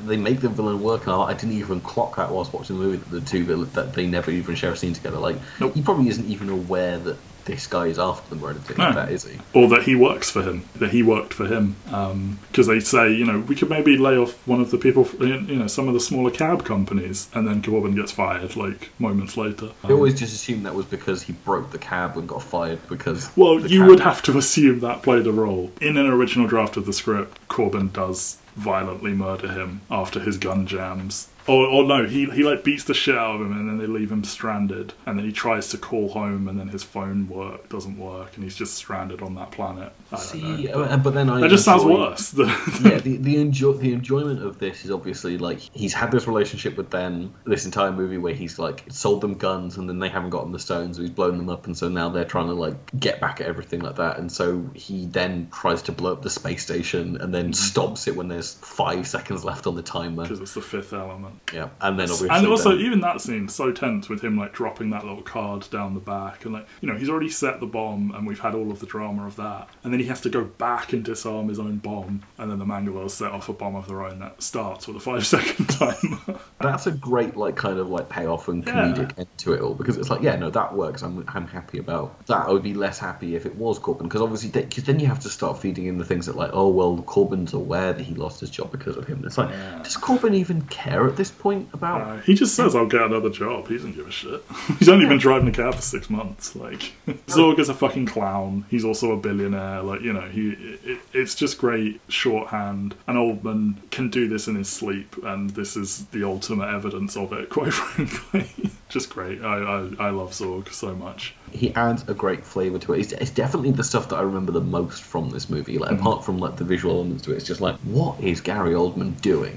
They make the villain work, and I I didn't even clock that whilst watching the movie. That the two that they never even share a scene together. Like Nope. he probably isn't even aware that this guy is after them or anything No. like that, is he? or that he works for him, that he worked for him. Um, because they say, you know, we could maybe lay off one of the people, you know, some of the smaller cab companies, and then Korben gets fired like moments later. I always just assumed that was because he broke the cab and got fired because. Well, you cab- would have to assume that played a role. In an original draft of the script, Korben does violently murder him after his gun jams. Or, or no, he, he like beats the shit out of him and then they leave him stranded. And then he tries to call home and then his phone work doesn't work and he's just stranded on that planet. See, uh, but then I. That just sounds worse. The- <laughs> yeah, the the, <laughs> enjoy, the enjoyment of this is obviously like he's had this relationship with them this entire movie where he's like sold them guns and then they haven't gotten the stones, so he's blown them up, and so now they're trying to like get back at everything like that, and so he then tries to blow up the space station and then stops it when there's five seconds left on the timer. because it's the fifth element. Yeah, and then obviously and also, then- even that scene so tense with him like dropping that little card down the back, and like you know he's already set the bomb, and we've had all of the drama of that, and then he has to go back and disarm his own bomb, and then the Mangalores set off a bomb of their own that starts with a five <laughs> second timer. that's a great like kind of like payoff and Yeah. comedic end to it all because it's like yeah no that works I'm, I'm happy about that I would be less happy if it was Korben because obviously because then you have to start feeding in the things that like oh well Korben's aware that he lost his job because of him it's like Yeah. does Korben even care at this point about Uh, he just says, "I'll get another job." He doesn't give a shit. <laughs> He's only been driving a cab for six months. Like <laughs> Zorg is a fucking clown. He's also a billionaire. Like you know, he it, it's just great shorthand. And Oldman can do this in his sleep, and this is the ultimate evidence of it. <laughs> Quite frankly, just great. I I, I love Zorg so much. he adds a great flavor to it it's, it's definitely the stuff that I remember the most from this movie like Mm-hmm. apart from like the visual elements to it it's just like what is Gary Oldman doing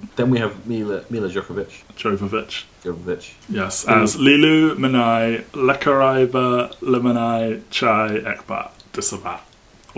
<laughs> then we have Milla Milla Jovovich Jovovich. Jovovich Yes, as Leeloo Menai Lekaraiva Lemonai Chai Ekbat Disabat.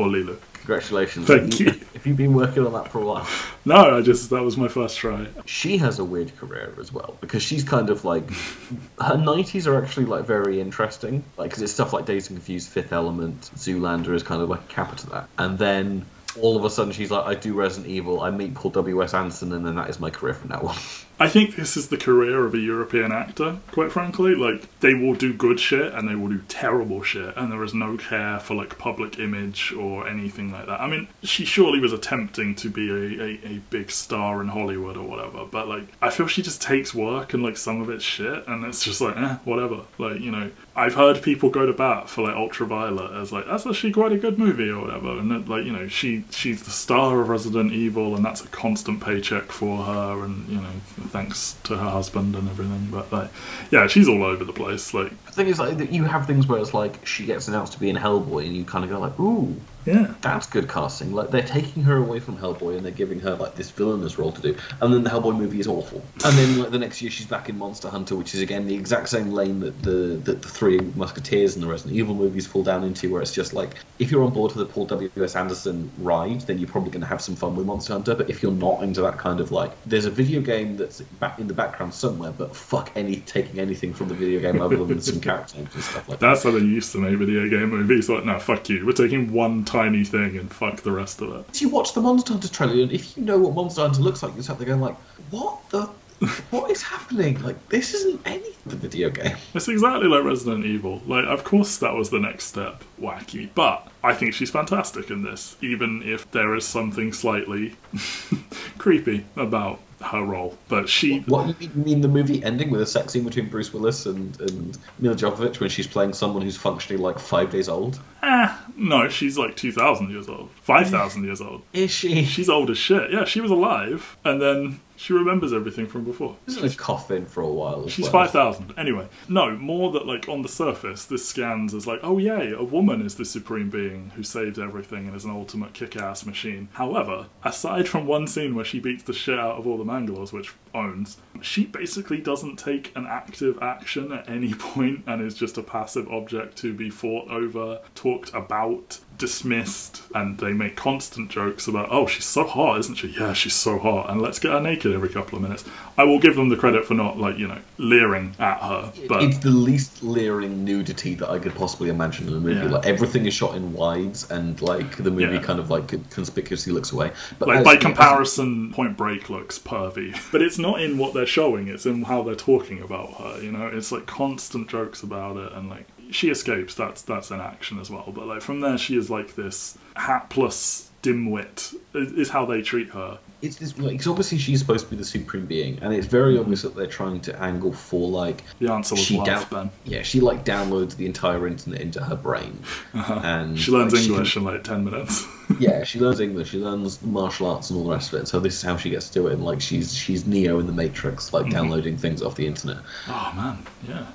Or Leeloo. congratulations Thank Have you. have you been working on that for a while No, I just that was my first try. she has a weird career as well because she's kind of like her 90s are actually like very interesting like because it's stuff like Dazed and Confused Fifth Element Zoolander is kind of like a cap to that and then all of a sudden she's like, I do Resident Evil, I meet Paul W S Anderson, and then that is my career from now on. <laughs> I think this is the career of a European actor, quite frankly. Like, they will do good shit and they will do terrible shit, and there is no care for, like, public image or anything like that. I mean, she surely was attempting to be a, a, a big star in Hollywood or whatever, but, like, I feel she just takes work and, like, some of it's shit, and it's just like, eh, whatever. Like, you know, I've heard people go to bat for, like, Ultraviolet as, like, that's actually quite a good movie or whatever, and, that, like, you know, she she's the star of Resident Evil, and that's a constant paycheck for her, and, you know, thanks to her husband and everything. But like, yeah, she's all over the place. Like, The thing is, like, you have things where it's like she gets announced to be in Hellboy, and you kind of go like, ooh, yeah, that's good casting. Like they're taking her away from Hellboy and they're giving her like this villainous role to do, and then the Hellboy movie is awful. And then like the next year she's back in Monster Hunter, which is again the exact same lane that the that the Three Musketeers and the Resident Evil movies fall down into, where it's just like if you're on board for the Paul W S Anderson ride, then you're probably going to have some fun with Monster Hunter. But if you're not into that kind of like, there's a video game that's back in the background somewhere, but fuck any taking anything from the video game other than some character names and stuff like that. that's how they used to make video game movies. Like, no, fuck you. We're taking one tiny thing and fuck the rest of it. you watch the Monster Hunter trailer, and if you know what Monster Hunter looks like, you're sat there going like, "What the? <laughs> what is happening? Like, this isn't any the video game." It's exactly like Resident Evil. Like, of course, that was the next step, wacky. But I think she's fantastic in this, even if there is something slightly <laughs> creepy about her role. But she, What you mean, you mean the movie ending with a sex scene between Bruce Willis and and Milla Jovovich when she's playing someone who's functionally like five days old? eh, no, she's like two thousand years old, five thousand years old. Is she? She's old as shit. Yeah, she was alive, and then she remembers everything from before. She's in a coffin for a while. As She's well. five thousand. Anyway, no, more that like on the surface, this scans as like, oh yay, a woman is the supreme being who saves everything and is an ultimate kick-ass machine. However, aside from one scene where she beats the shit out of all the Mangalores, which owns, she basically doesn't take an active action at any <laughs> point and is just a passive object to be fought over, talked about, dismissed, and they make constant jokes about, oh, she's so hot, isn't she? Yeah, she's so hot, and let's get her naked every couple of minutes. I will give them the credit for not, like, you know, leering at her, but it's the least leering nudity that I could possibly imagine in a movie. Yeah. Like everything is shot in wides, and like the movie Yeah. kind of like conspicuously looks away. But like as- by as- comparison, Point Break looks pervy, <laughs> but it's not in what they're showing; it's in how they're talking about her. You know, it's like constant jokes about it, and like she escapes. That's that's an action as well. But like from there, she is like this hapless dimwit. Is, is how they treat her. it's this like because obviously she's supposed to be the supreme being, and it's very obvious that they're trying to angle for like The answer was she down- Ben. yeah she like downloads the entire internet into her brain, <laughs> and Uh-huh. She learns like, English in like ten minutes. Yeah, she learns English, she learns martial arts and all the rest of it. So this is how she gets to do it. And like she's she's Neo in the Matrix, like mm-hmm. downloading things off the internet. oh man, yeah.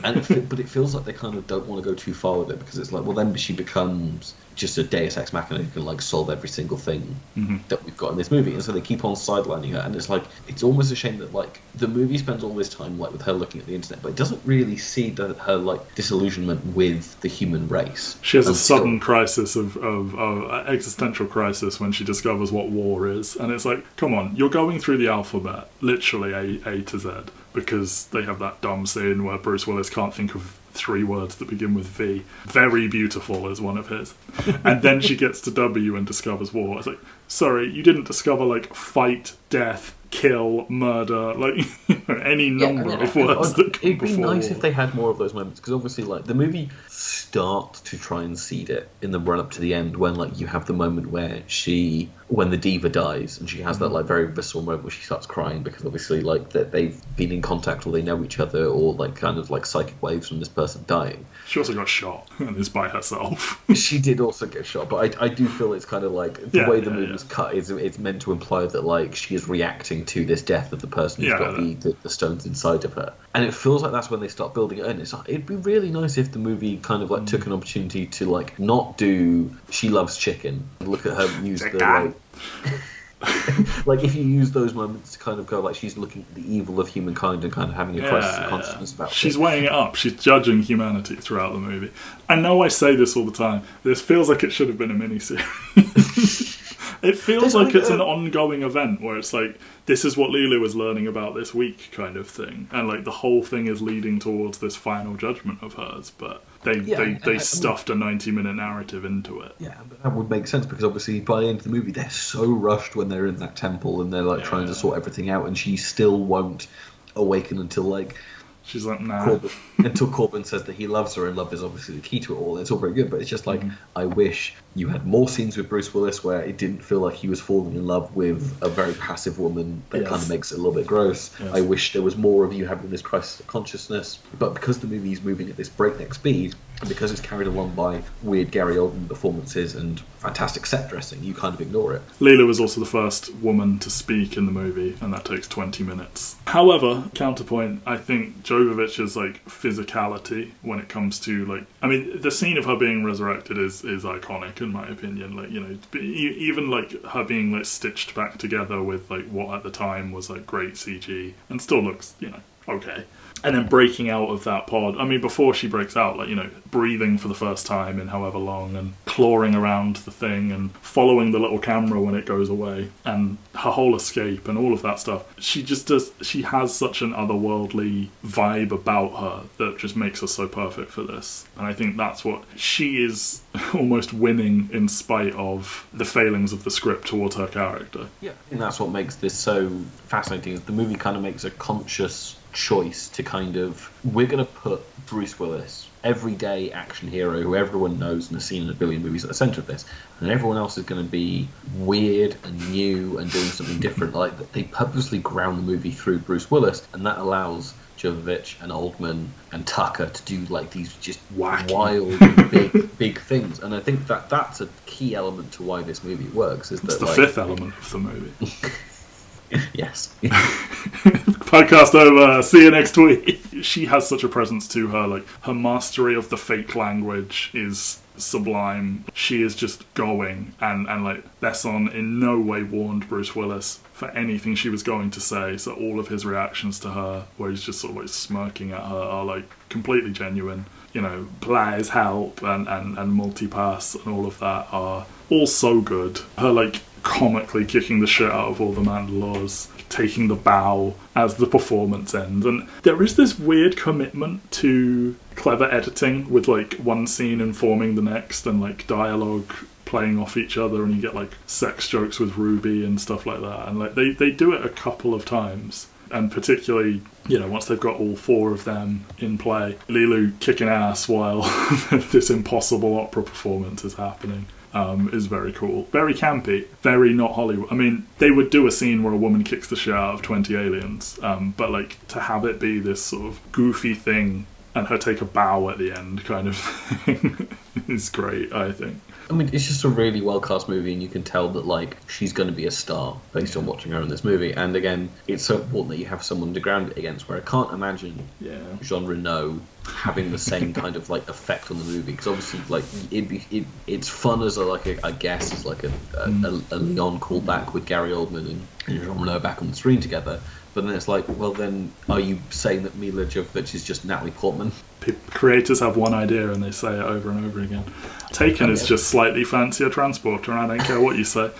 <laughs> and it, but it feels like they kind of don't want to go too far with it because it's like, well, then she becomes just a Deus Ex Machina who can like solve every single thing mm-hmm. that we've got in this movie, and so they keep on sidelining her, and it's like it's almost a shame that like the movie spends all this time like with her looking at the internet, but it doesn't really see the, her like disillusionment with the human race. She has a until- sudden crisis of, of, of uh, existential crisis when she discovers what war is, and it's like, come on, you're going through the alphabet, literally A, a to Z, because they have that dumb scene where Bruce Willis can't think of three words that begin with V. Very beautiful is one of his, and then she gets to W and discovers war. It's like, sorry, you didn't discover like fight, death. Kill, murder, like <laughs> any Yeah, I number mean, of I- words I'd- that come It'd be before nice war. if they had more of those moments because obviously, like the movie starts to try and seed it in the run up to the end when like you have the moment where she, when the diva dies, and she has Mm-hmm. that like very visceral moment where she starts crying because obviously like that they've been in contact or they know each other or like kind of like psychic waves from this person dying. She also got shot <laughs> and is by herself. <laughs> she did also get shot, but I, I do feel it's kind of like the Yeah, way the yeah, movie's yeah. cut is it's meant to imply that like she is reacting to this death of the person who's got the, the, the stones inside of her, and it feels like that's when they start building it in. It's like, it'd be really nice if the movie kind of like took an opportunity to like not do she loves chicken, look at her use the like. <laughs> like if you use those moments to kind of go like she's looking at the evil of humankind and kind of having a crisis of Yeah, consciousness about it. She's it. weighing it up. She's judging humanity throughout the movie. I know I say this all the time. This feels like it should have been a miniseries. <laughs> It feels There's like it's a- an ongoing event where it's like this is what Leeloo was learning about this week, kind of thing, and like the whole thing is leading towards this final judgment of hers. But they Yeah, they, and I- I they mean- stuffed a ninety minute narrative into it. Yeah, but that would make sense because obviously by the end of the movie they're so rushed when they're in that temple and they're like trying to sort everything out, and she still won't awaken until like She's like, nah. Korben, until Korben says that he loves her, and love is obviously the key to it all. It's all very good, but it's just like mm. I wish you had more scenes with Bruce Willis where it didn't feel like he was falling in love with a very passive woman that Yes. kind of makes it a little bit gross. Yes. I wish there was more of you having this crisis of consciousness, but because the movie is moving at this breakneck speed, because it's carried along by weird Gary Oldman performances and fantastic set dressing, you kind of ignore it. Leela was also the first woman to speak in the movie, and that takes 20 minutes. However, counterpoint, I think Jovovich's like physicality when it comes to like, I mean, the scene of her being resurrected is is iconic in my opinion. Like, you know, even like her being like stitched back together with like what at the time was like great CG, and still looks, you know, okay. And then breaking out of that pod. I mean, before she breaks out, like, you know, breathing for the first time in however long and clawing around the thing and following the little camera when it goes away and her whole escape and all of that stuff. She just does, she has such an otherworldly vibe about her that just makes her so perfect for this. And I think that's what she is <laughs> almost winning in spite of the failings of the script towards her character. Yeah, and that's what makes this so fascinating. Is the movie kind of makes a conscious choice to kind of we're going to put Bruce Willis, everyday action hero who everyone knows and has seen in a billion movies, at the center of this, and everyone else is going to be weird and new and doing something different. Like they purposely ground the movie through Bruce Willis, and that allows. Jovovich and Oldman and Tucker to do like these just Wacky. wild, <laughs> big, big things, and I think that that's a key element to why this movie works. Is It's that the like, fifth element of the movie. <laughs> yes, <laughs> Podcast over. See you next week. <laughs> She has such a presence to her. Like her mastery of the fake language is sublime. She is just going, and and like Besson in no way warned Bruce Willis for anything she was going to say. So all of his reactions to her, where he's just sort of like smirking at her, are like completely genuine. You know, Blair's help and and and multi pass and all of that are all so good. Her like comically kicking the shit out of all the Mangalores, taking the bow as the performance ends. And there is this weird commitment to clever editing with like one scene informing the next and like dialogue playing off each other and you get like sex jokes with Ruby and stuff like that. And like they, they do it a couple of times. And particularly, you know, once they've got all four of them in play, Leeloo kicking ass while <laughs> this impossible opera performance is happening um, is very cool. Very campy, very not Hollywood. I mean, they would do a scene where a woman kicks the shit out of 20 aliens, um, but like to have it be this sort of goofy thing and her take a bow at the end kind of <laughs> thing is great, I think. I mean, it's just a really well cast movie, and you can tell that like she's going to be a star based on watching her in this movie. And again, it's so important that you have someone to ground it against. Where I can't imagine Yeah. Jean Reno having the same kind of like effect on the movie because obviously like it'd be it, it's fun as a like a, I guess as like a, a, a, a Leon callback with Gary Oldman and, and Jean Reno back on the screen together. But then it's like, well, then are you saying that Milla Jovovich is just Natalie Portman? Creators have one idea and they say it over and over again. Taken is just slightly fancier transporter, and I don't care what you say.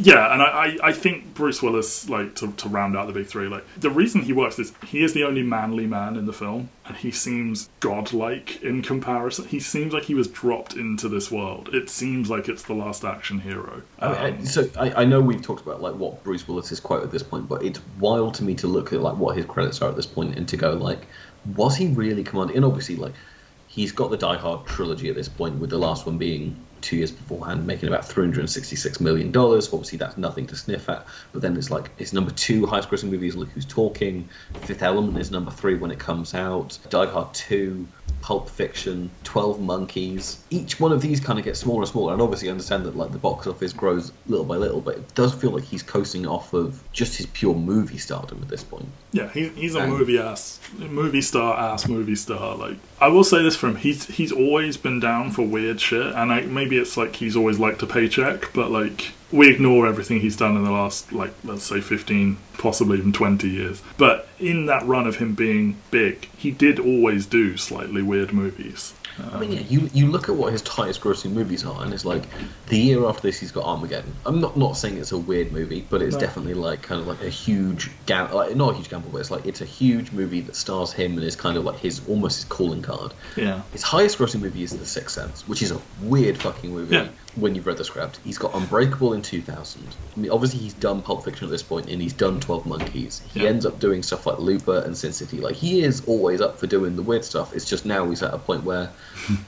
Yeah, and I, I, I think Bruce Willis, like to, to round out the big three, like the reason he works is he is the only manly man in the film, and he seems godlike in comparison. He seems like he was dropped into this world. It seems like it's the last action hero. I mean, I- so I, I know we've talked about like what Bruce Willis's quote at this point, but it's wild to me to look at like what his credits are at this point and to go like, was he really commanding? And obviously, like he's got the Die Hard trilogy at this point, with the last one being two years beforehand, making about three hundred and sixty-six million dollars. Obviously, that's nothing to sniff at. But then it's like his number two highest-grossing movie is Look Who's Talking. Fifth Element is number three when it comes out. Die Hard Two. Pulp Fiction, Twelve Monkeys. Each one of these kind of gets smaller and smaller, and obviously I understand that like the box office grows little by little, but it does feel like he's coasting off of just his pure movie stardom at this point. Yeah, he, he's a And- movie ass, movie star ass movie star. Like I will say this for him, he's he's always been down for weird shit, and I, maybe it's like he's always liked a paycheck, but like we ignore everything he's done in the last like let's say fifteen, possibly even twenty years. But in that run of him being big, he did always do slightly weird movies. I mean, yeah, you you look at what his highest grossing movies are, and it's like the year after this, he's got Armageddon. I'm not not saying it's a weird movie, but it's No. definitely like kind of like a huge gamble, like not a huge gamble, but it's like it's a huge movie that stars him and is kind of like his almost his calling card. Yeah. His highest grossing movie is The Sixth Sense, which is a weird fucking movie Yeah. when you've read the script. He's got Unbreakable in 2000. I mean, obviously he's done Pulp Fiction at this point, and he's done 12 Monkeys. He Yeah. ends up doing stuff like Looper and Sin City. Like, he is always up for doing the weird stuff. It's just now he's at a point where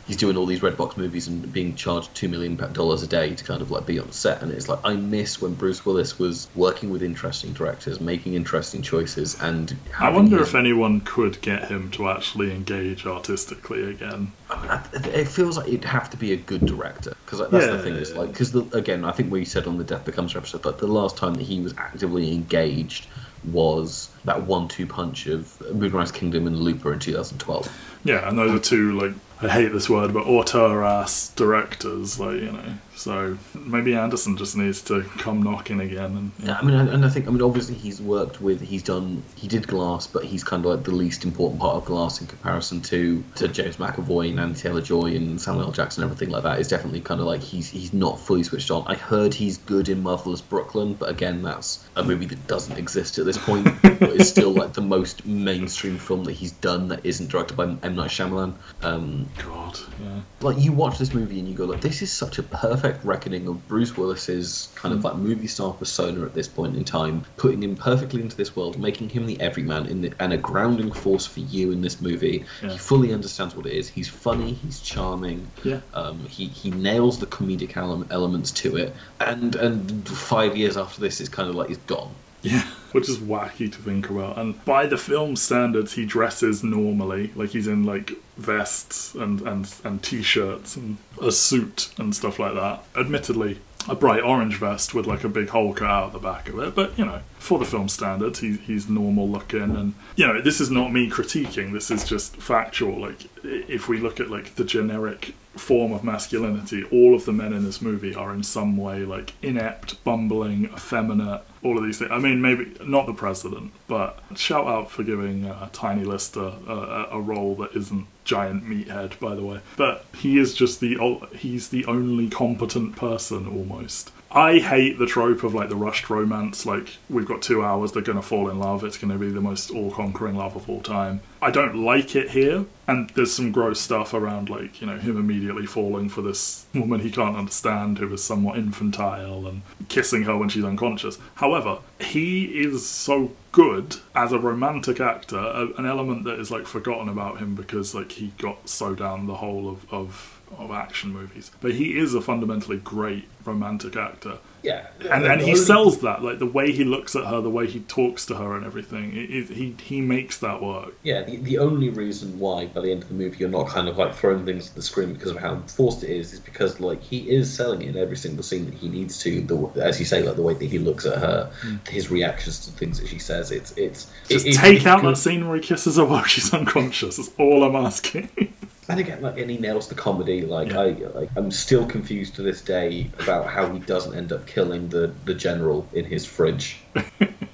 he's doing all these red box movies and being charged $2 million a day to kind of like be on set. And it's like, I miss when Bruce Willis was working with interesting directors, making interesting choices, and I wonder his- if anyone could get him to actually engage artistically again. I mean, it feels like it'd have to be a good director because that's the thing is like because again I think we said on the Death Becomes Her episode that the last time that he was actively engaged was that one-two punch of Moonrise Kingdom and Looper in 2012. Yeah, and those are two like I hate this word, but auteur ass directors, like you know. So maybe Anderson just needs to come knocking again, and Yeah, I mean, and and I think I mean obviously he's worked with he's done he did Glass, but he's kind of like the least important part of Glass in comparison to to James McAvoy and Anya Taylor Joy and Samuel L. Jackson and everything like that. Is definitely kind of like he's he's not fully switched on. I heard he's good in Motherless Brooklyn, but again, that's a movie that doesn't exist at this point. <laughs> but it's still like the most mainstream film that he's done that isn't directed by M Night Shyamalan. Um, God, yeah, like you watch this movie and you go like this is such a perfect reckoning of Bruce Willis's kind of like movie star persona at this point in time putting him perfectly into this world making him the everyman in the, and a grounding force for you in this movie. Yeah. he fully understands what it is. He's funny he's charming. Yeah. um, he, he nails the comedic ele- elements to it. And and five years after this is kind of like he's gone Yeah, which is wacky to think about. And by the film standards, he dresses normally, like he's in like vests and and and t-shirts and a suit and stuff like that. Admittedly, a bright orange vest with like a big hole cut out the back of it, but you know, for the film standard, he, he's normal looking. And you know, this is not me critiquing. This is just factual. Like if we look at like the generic form of masculinity, all of the men in this movie are in some way like inept, bumbling, effeminate, all of these things. I mean, maybe not the president, but shout out for giving uh, Tiny Lister a, a, a role that isn't giant meathead, by the way. But he is just the he's the only competent person almost. I hate the trope of like the rushed romance. Like we've got two hours, they're to fall in love. It's to be the most all-conquering love of all time. I don't like it here, and there's some gross stuff around like you know him immediately falling for this woman he can't understand who is somewhat infantile and kissing her when she's unconscious. However, he is so good as a romantic actor, an element that is like forgotten about him because like he got so down the hole of, of of action movies. But he is a fundamentally great romantic actor. yeah And and he sells that, like the way he looks at her, the way he talks to her and everything. It, it, he he makes that work. Yeah, the, the only reason why by the end of the movie you're not kind of like throwing things at the screen because of how forced it is, is because like he is selling it in every single scene that he needs to. The, as you say, like the way that he looks at her, hmm. his reactions to things that she says. It's it's Just it- take out that scene where he kisses her while she's unconscious. That's all I'm asking. <laughs> And again, like, and he nails the comedy. Like, Yeah. I, like, I'm still confused to this day about how he doesn't end up killing the the general in his fridge. <laughs>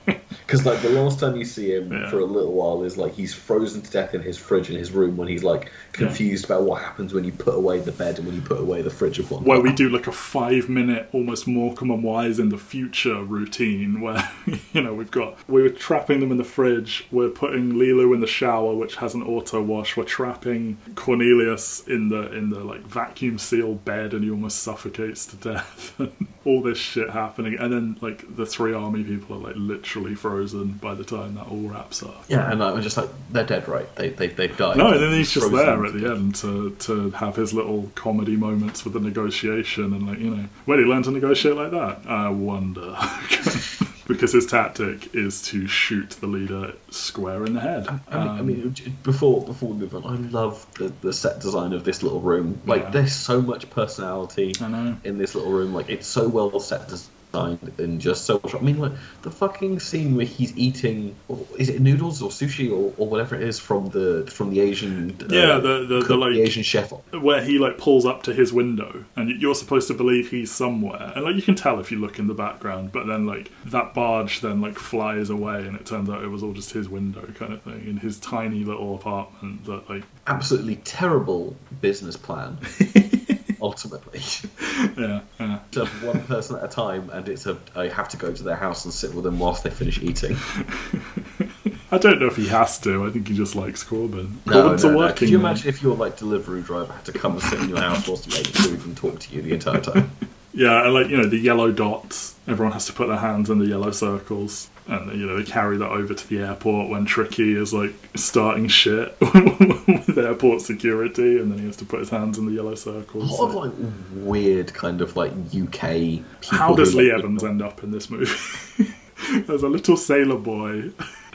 Because like the last time you see him Yeah. for a little while is like he's frozen to death in his fridge in his room when he's like confused about what happens when you put away the bed and when you put away the fridge of one. where we do like a five minute almost Morecambe and Wise in the future routine where <laughs> you know we've got we were trapping them in the fridge we're putting Leeloo in the shower which has an auto wash we're trapping Cornelius in the in the like vacuum sealed bed and he almost suffocates to death <laughs> all this shit happening and then like the three army people are like literally frozen by the time that all wraps up Yeah, and I'm just like, they're dead, right? They they they've died. no, and then he's just there at the end to, to have his little comedy moments with the negotiation and like you know where did he learn to negotiate like that? I wonder. <laughs> because his tactic is to shoot the leader square in the head. I mean, I Um, mean, before before we move on, I love the, the set design of this little room. Like, Yeah. there's so much personality in this little room. Like, it's so well set. And just so much. I mean, like the fucking scene where he's eating, is it noodles or sushi or, or whatever it is from the from the Asian uh, Yeah, the- the- the, cook- like- Asian chef. where he like pulls up to his window and you're supposed to believe he's somewhere and like you can tell if you look in the background but then like that barge then like flies away and it turns out it was all just his window kind of thing in his tiny little apartment that like Absolutely terrible business plan. <laughs> ultimately, <laughs> yeah yeah to one person at a time, and it's a I have to go to their house and sit with them whilst they finish eating. <laughs> I don't know if he has to I think he just likes Korben No, Korben's no, a no. working Could you imagine if your like delivery driver had to come and sit in your house whilst you ate food and talk to you the entire time? <laughs> Yeah, and like you know the yellow dots. Everyone has to put their hands in the yellow circles, and you know they carry that over to the airport when Tricky is like starting shit <laughs> with airport security, and then he has to put his hands in the yellow circles. A lot of like weird kind of like UK. People How does Lee Evans end up in this movie? <laughs> There's a little sailor boy.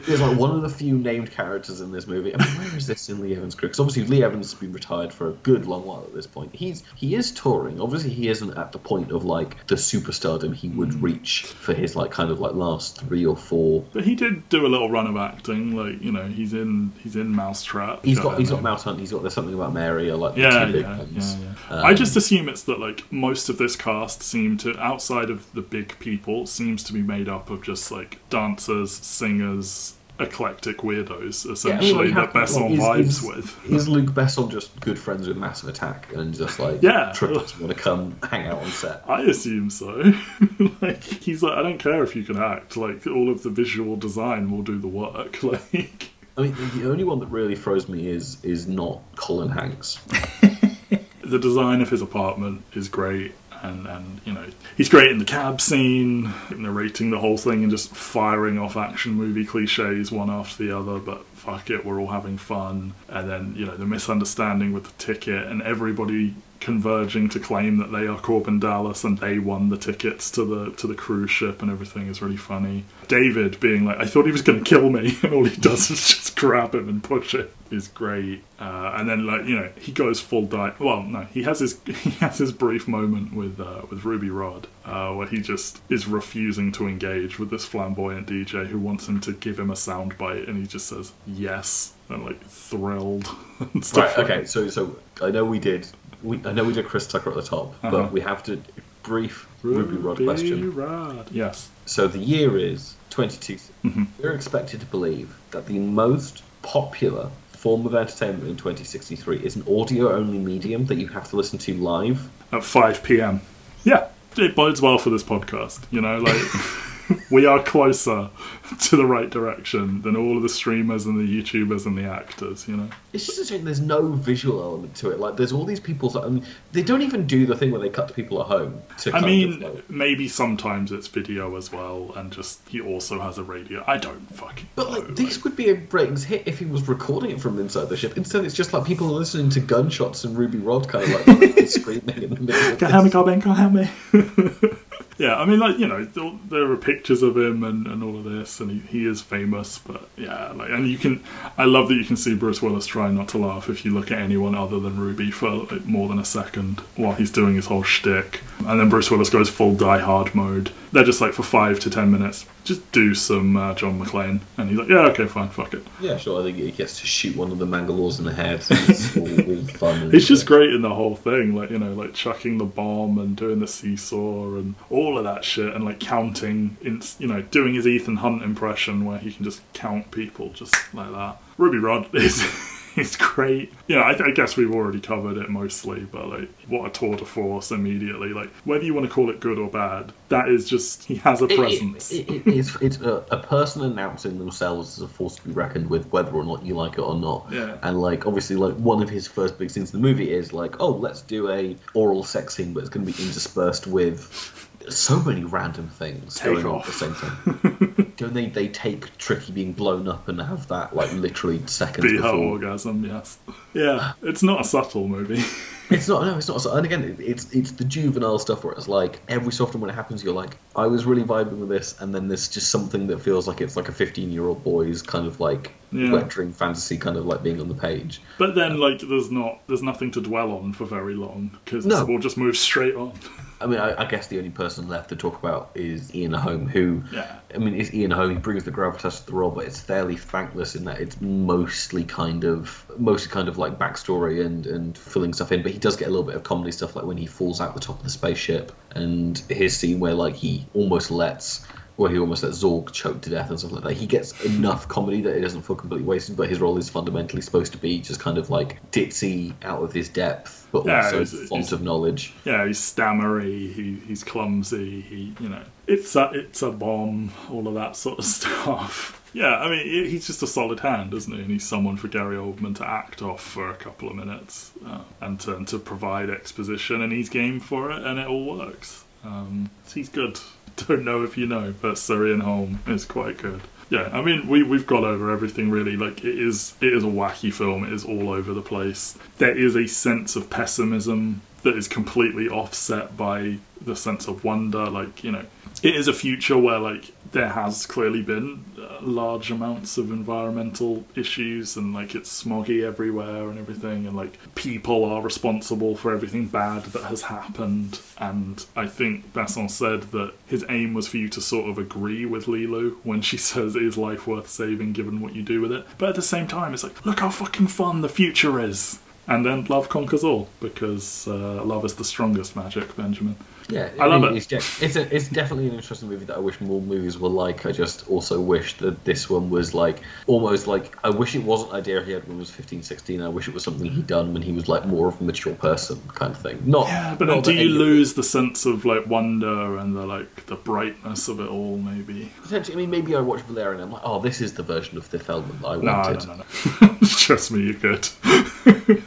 He's like one of the few named characters in this movie. I mean, where is this in Lee Evans' career? Because obviously Lee Evans has been retired for a good long while at this point. He's he is touring. Obviously, he isn't at the point of like the superstardom he would Mm. reach for his like kind of like last three or four. But he did do a little run of acting, like you know, he's in he's in Mousetrap. He's got he's got Mouse Hunt. He's got there's something about Mary or like the Yeah, two big yeah, yeah, yeah. Um, I just assume it's that like most of this cast seem to, outside of the big people, seems to be made up of just like dancers, singers, eclectic weirdos, Yeah, essentially like, that Besson is- vibes is- with. Is Luc Besson just good friends with Massive Attack and just like Yeah. Triple want to come hang out on set? I assume so. <laughs> like he's like, I don't care if you can act. Like all of the visual design will do the work. <laughs> Like I mean, the only one that really throws me is is not Colin Hanks. <laughs> the design of his apartment is great and, and you know he's great in the cab scene narrating the whole thing and just firing off action movie cliches one after the other but fuck it we're all having fun and then you know the misunderstanding with the ticket and everybody converging to claim that they are Korben Dallas and they won the tickets to the to the cruise ship and everything is really funny. David being like, I thought he was going to kill me, <laughs> and all he does is just grab him and push it is great. Uh, and then like you know he goes full dive. Well, no, he has his <laughs> he has his brief moment with uh, with Ruby Rod uh, where he just is refusing to engage with this flamboyant DJ who wants him to give him a soundbite, and he just says yes and like thrilled <laughs> and stuff. Right. like Okay. So so I know we did. We, I know we did Chris Tucker at the top, Uh-huh. but we have to brief Ruby Rod question. Rod. Yes. So the year is 22. Mhm. We're expected to believe that the most popular form of entertainment in 2063 is an audio-only medium that you have to listen to live. at 5 p.m. Yeah, it bodes well for this podcast. You know, like <laughs> <laughs> we are closer <laughs> to the right direction than all of the streamers and the YouTubers and the actors. You know, It's just a shame there's no visual element to it. Like there's all these people I mean, they don't even do the thing where they cut to people at home. To I mean, of, like- maybe sometimes it's video as well, and just he also has a radio. I don't fucking. But know, like this would be a ratings hit if he was recording it from inside the ship. Instead, it's just like people are listening to gunshots and Ruby Rod kind of like <laughs> screaming in the middle. Of Can't help me. Can't help me. Yeah, I mean, like, you know, there are pictures of him and, and all of this, and he, he is famous, but yeah, like, and you can, I love that you can see Bruce Willis trying not to laugh if you look at anyone other than Ruby for like, more than a second while he's doing his whole shtick. And then Bruce Willis goes full die hard mode. They're just like, for five to ten minutes, just do some uh, John McClane. And he's like, yeah, okay, fine, fuck it. Yeah, sure. I think he gets to shoot one of the Mangalores in the head. <laughs> It's all, all fun. just great in the whole thing, like you know, like chucking the bomb and doing the seesaw and all of that shit, and like counting, in, you know, doing his Ethan Hunt impression where he can just count people just like that. Ruby Rod is <laughs> <laughs> is great. Yeah, I, I guess we've already covered it mostly, but like, what a tour de force immediately. Like, whether you want to call it good or bad, that is just he has a It- it- presence. It, it, <laughs> it's it's a, a person announcing themselves as a force to be reckoned with, whether or not you like it or not. Yeah. And like, obviously, like one of his first big scenes in the movie is like, oh, let's do a oral sex scene, but it's going to be interspersed with so many random things Take going on at the same time. <laughs> Don't they? They take Tricky being blown up and have that like literally seconds Be before. orgasm, yes. Yeah, it's not a subtle movie. <laughs> It's not. No, it's not. And again, it's it's the juvenile stuff where it's like every so often when it happens, you're like, I was really vibing with this, and then there's just something that feels like it's like a 15 year old boy's kind of like Yeah. wet dream fantasy, kind of like being on the page. But then, like, there's not, there's nothing to dwell on for very long because No. we'll just move straight on. <laughs> I mean, I, I guess the only person left to talk about is Ian Holm, who, Yeah. I mean, it's Ian Holm. He brings the gravitas to the role, but it's fairly thankless in that it's mostly kind of, mostly kind of like backstory and and filling stuff in. But he does get a little bit of comedy stuff, like when he falls out the top of the spaceship, and his scene where like he almost lets. Where he almost lets Zorg choke to death and stuff like that. He gets enough comedy that it doesn't feel completely wasted, but his role is fundamentally supposed to be just kind of like ditzy, out of his depth, but Yeah, also he's- font he's- of knowledge. Yeah, he's stammery. He he's clumsy. He you know it's a it's a bomb. All of that sort of <laughs> stuff. Yeah, I mean he's just a solid hand, isn't he? And he's someone for Gary Oldman to act off for a couple of minutes uh, and to and to provide exposition, and he's game for it, and it all works. Um, he's good. <laughs> Don't know if you know, but Sir Ian Holm is quite good. Yeah, I mean we we've got over everything really. Like it is it is a wacky film. It is all over the place. There is a sense of pessimism that is completely offset by the sense of wonder. Like you know, it is a future where like there has clearly been uh, large amounts of environmental issues and like it's smoggy everywhere and everything and like people are responsible for everything bad that has happened. And i think besson said that his aim was for you to sort of agree with leeloo when she <laughs> says is life worth saving given what you do with it. But at the same time it's like look how fucking fun the future is! And then love conquers all because uh, love is the strongest magic benjamin Yeah, I love mean, it. It's, de- it's, a, it's definitely an interesting movie that I wish more movies were like. I just also wish that this one was like almost like I wish it wasn't idea he had when he was 15, 16. I wish it was something he'd done when he was like more of a mature person kind of thing. Not Yeah, but not do you lose the sense of like wonder and the like the brightness of it all? Maybe. Potentially, I mean, maybe I watch Valerian and I'm like, oh, this is the version of Fifth Element that I No, no, wanted. no, no. <laughs> Trust me, you could. <laughs>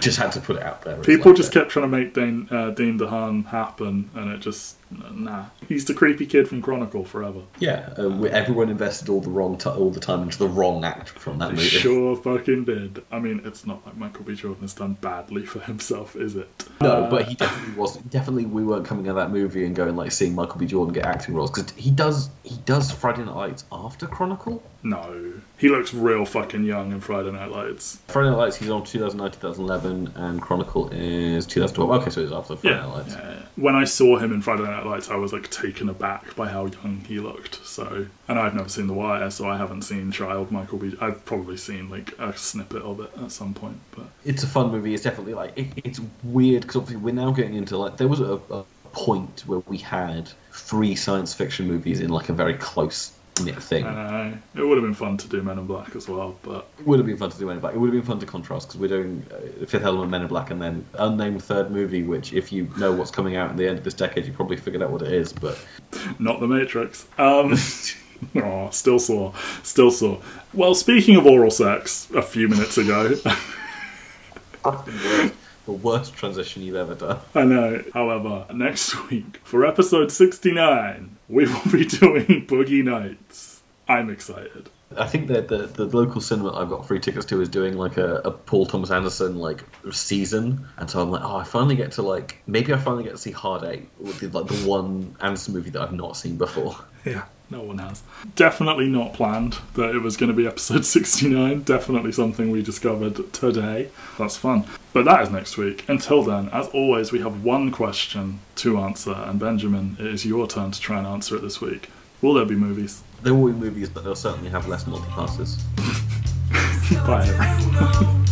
Just had to put it out there. People like just that. kept trying to make Dean, uh, Dean DeHaan happen, and it just nah. He's the creepy kid from Chronicle forever. Yeah, uh, we, everyone invested all the wrong ti all the time into the wrong act from that They movie. sure fucking did. I mean, it's not like Michael B. Jordan has done badly for himself, is it? No, Uh, but he definitely was. Definitely, we weren't coming out of that movie and going like seeing Michael B. Jordan get acting roles because he does. He does Friday Night Lights after Chronicle. no. He looks real fucking young in Friday Night Lights. Friday Night Lights, he's on 2009, 2011, and Chronicle is 2012. Okay, so it's after Friday Yeah, Night Lights. yeah, yeah. When I saw him in Friday Night I was like taken aback by how young he looked. So, and I've never seen The Wire, so I haven't seen Child Michael B. I've probably seen like a snippet of it at some point, but It's a fun movie. It's definitely like it, it's weird because obviously we're now getting into like there was a, a point where we had three science fiction movies in like a very close thing. uh, it would have been fun to do Men in Black as well. But It would have been fun to do Men in Black. It would have been fun to contrast because we're doing uh, Fifth Element, Men in Black, and then unnamed third movie. Which, if you know what's coming out at the end of this decade, you probably figured out what it is. But <laughs> not The Matrix. Um, <laughs> oh, still sore, still sore. Well, speaking of oral sex, a few minutes ago. <laughs> the worst transition you've ever done. I know. However, next week, for episode 69, we will be doing Boogie Nights. I'm excited. I think that the, the local cinema I've got free tickets to is doing like a, a Paul Thomas Anderson like season, and so I'm like, oh, I finally get to like maybe I finally get to see Hard Eight, like the one Anderson movie that I've not seen before. Yeah, no one has. Definitely not planned that it was going to be episode <laughs> 69. Definitely something we discovered today. That's fun. But that is next week. Until then, as always, we have one question to answer, and Benjamin, it is your turn to try and answer it this week. Will there be movies? There will be movies, but they'll certainly have less multi-passes. <laughs> Bye. <laughs>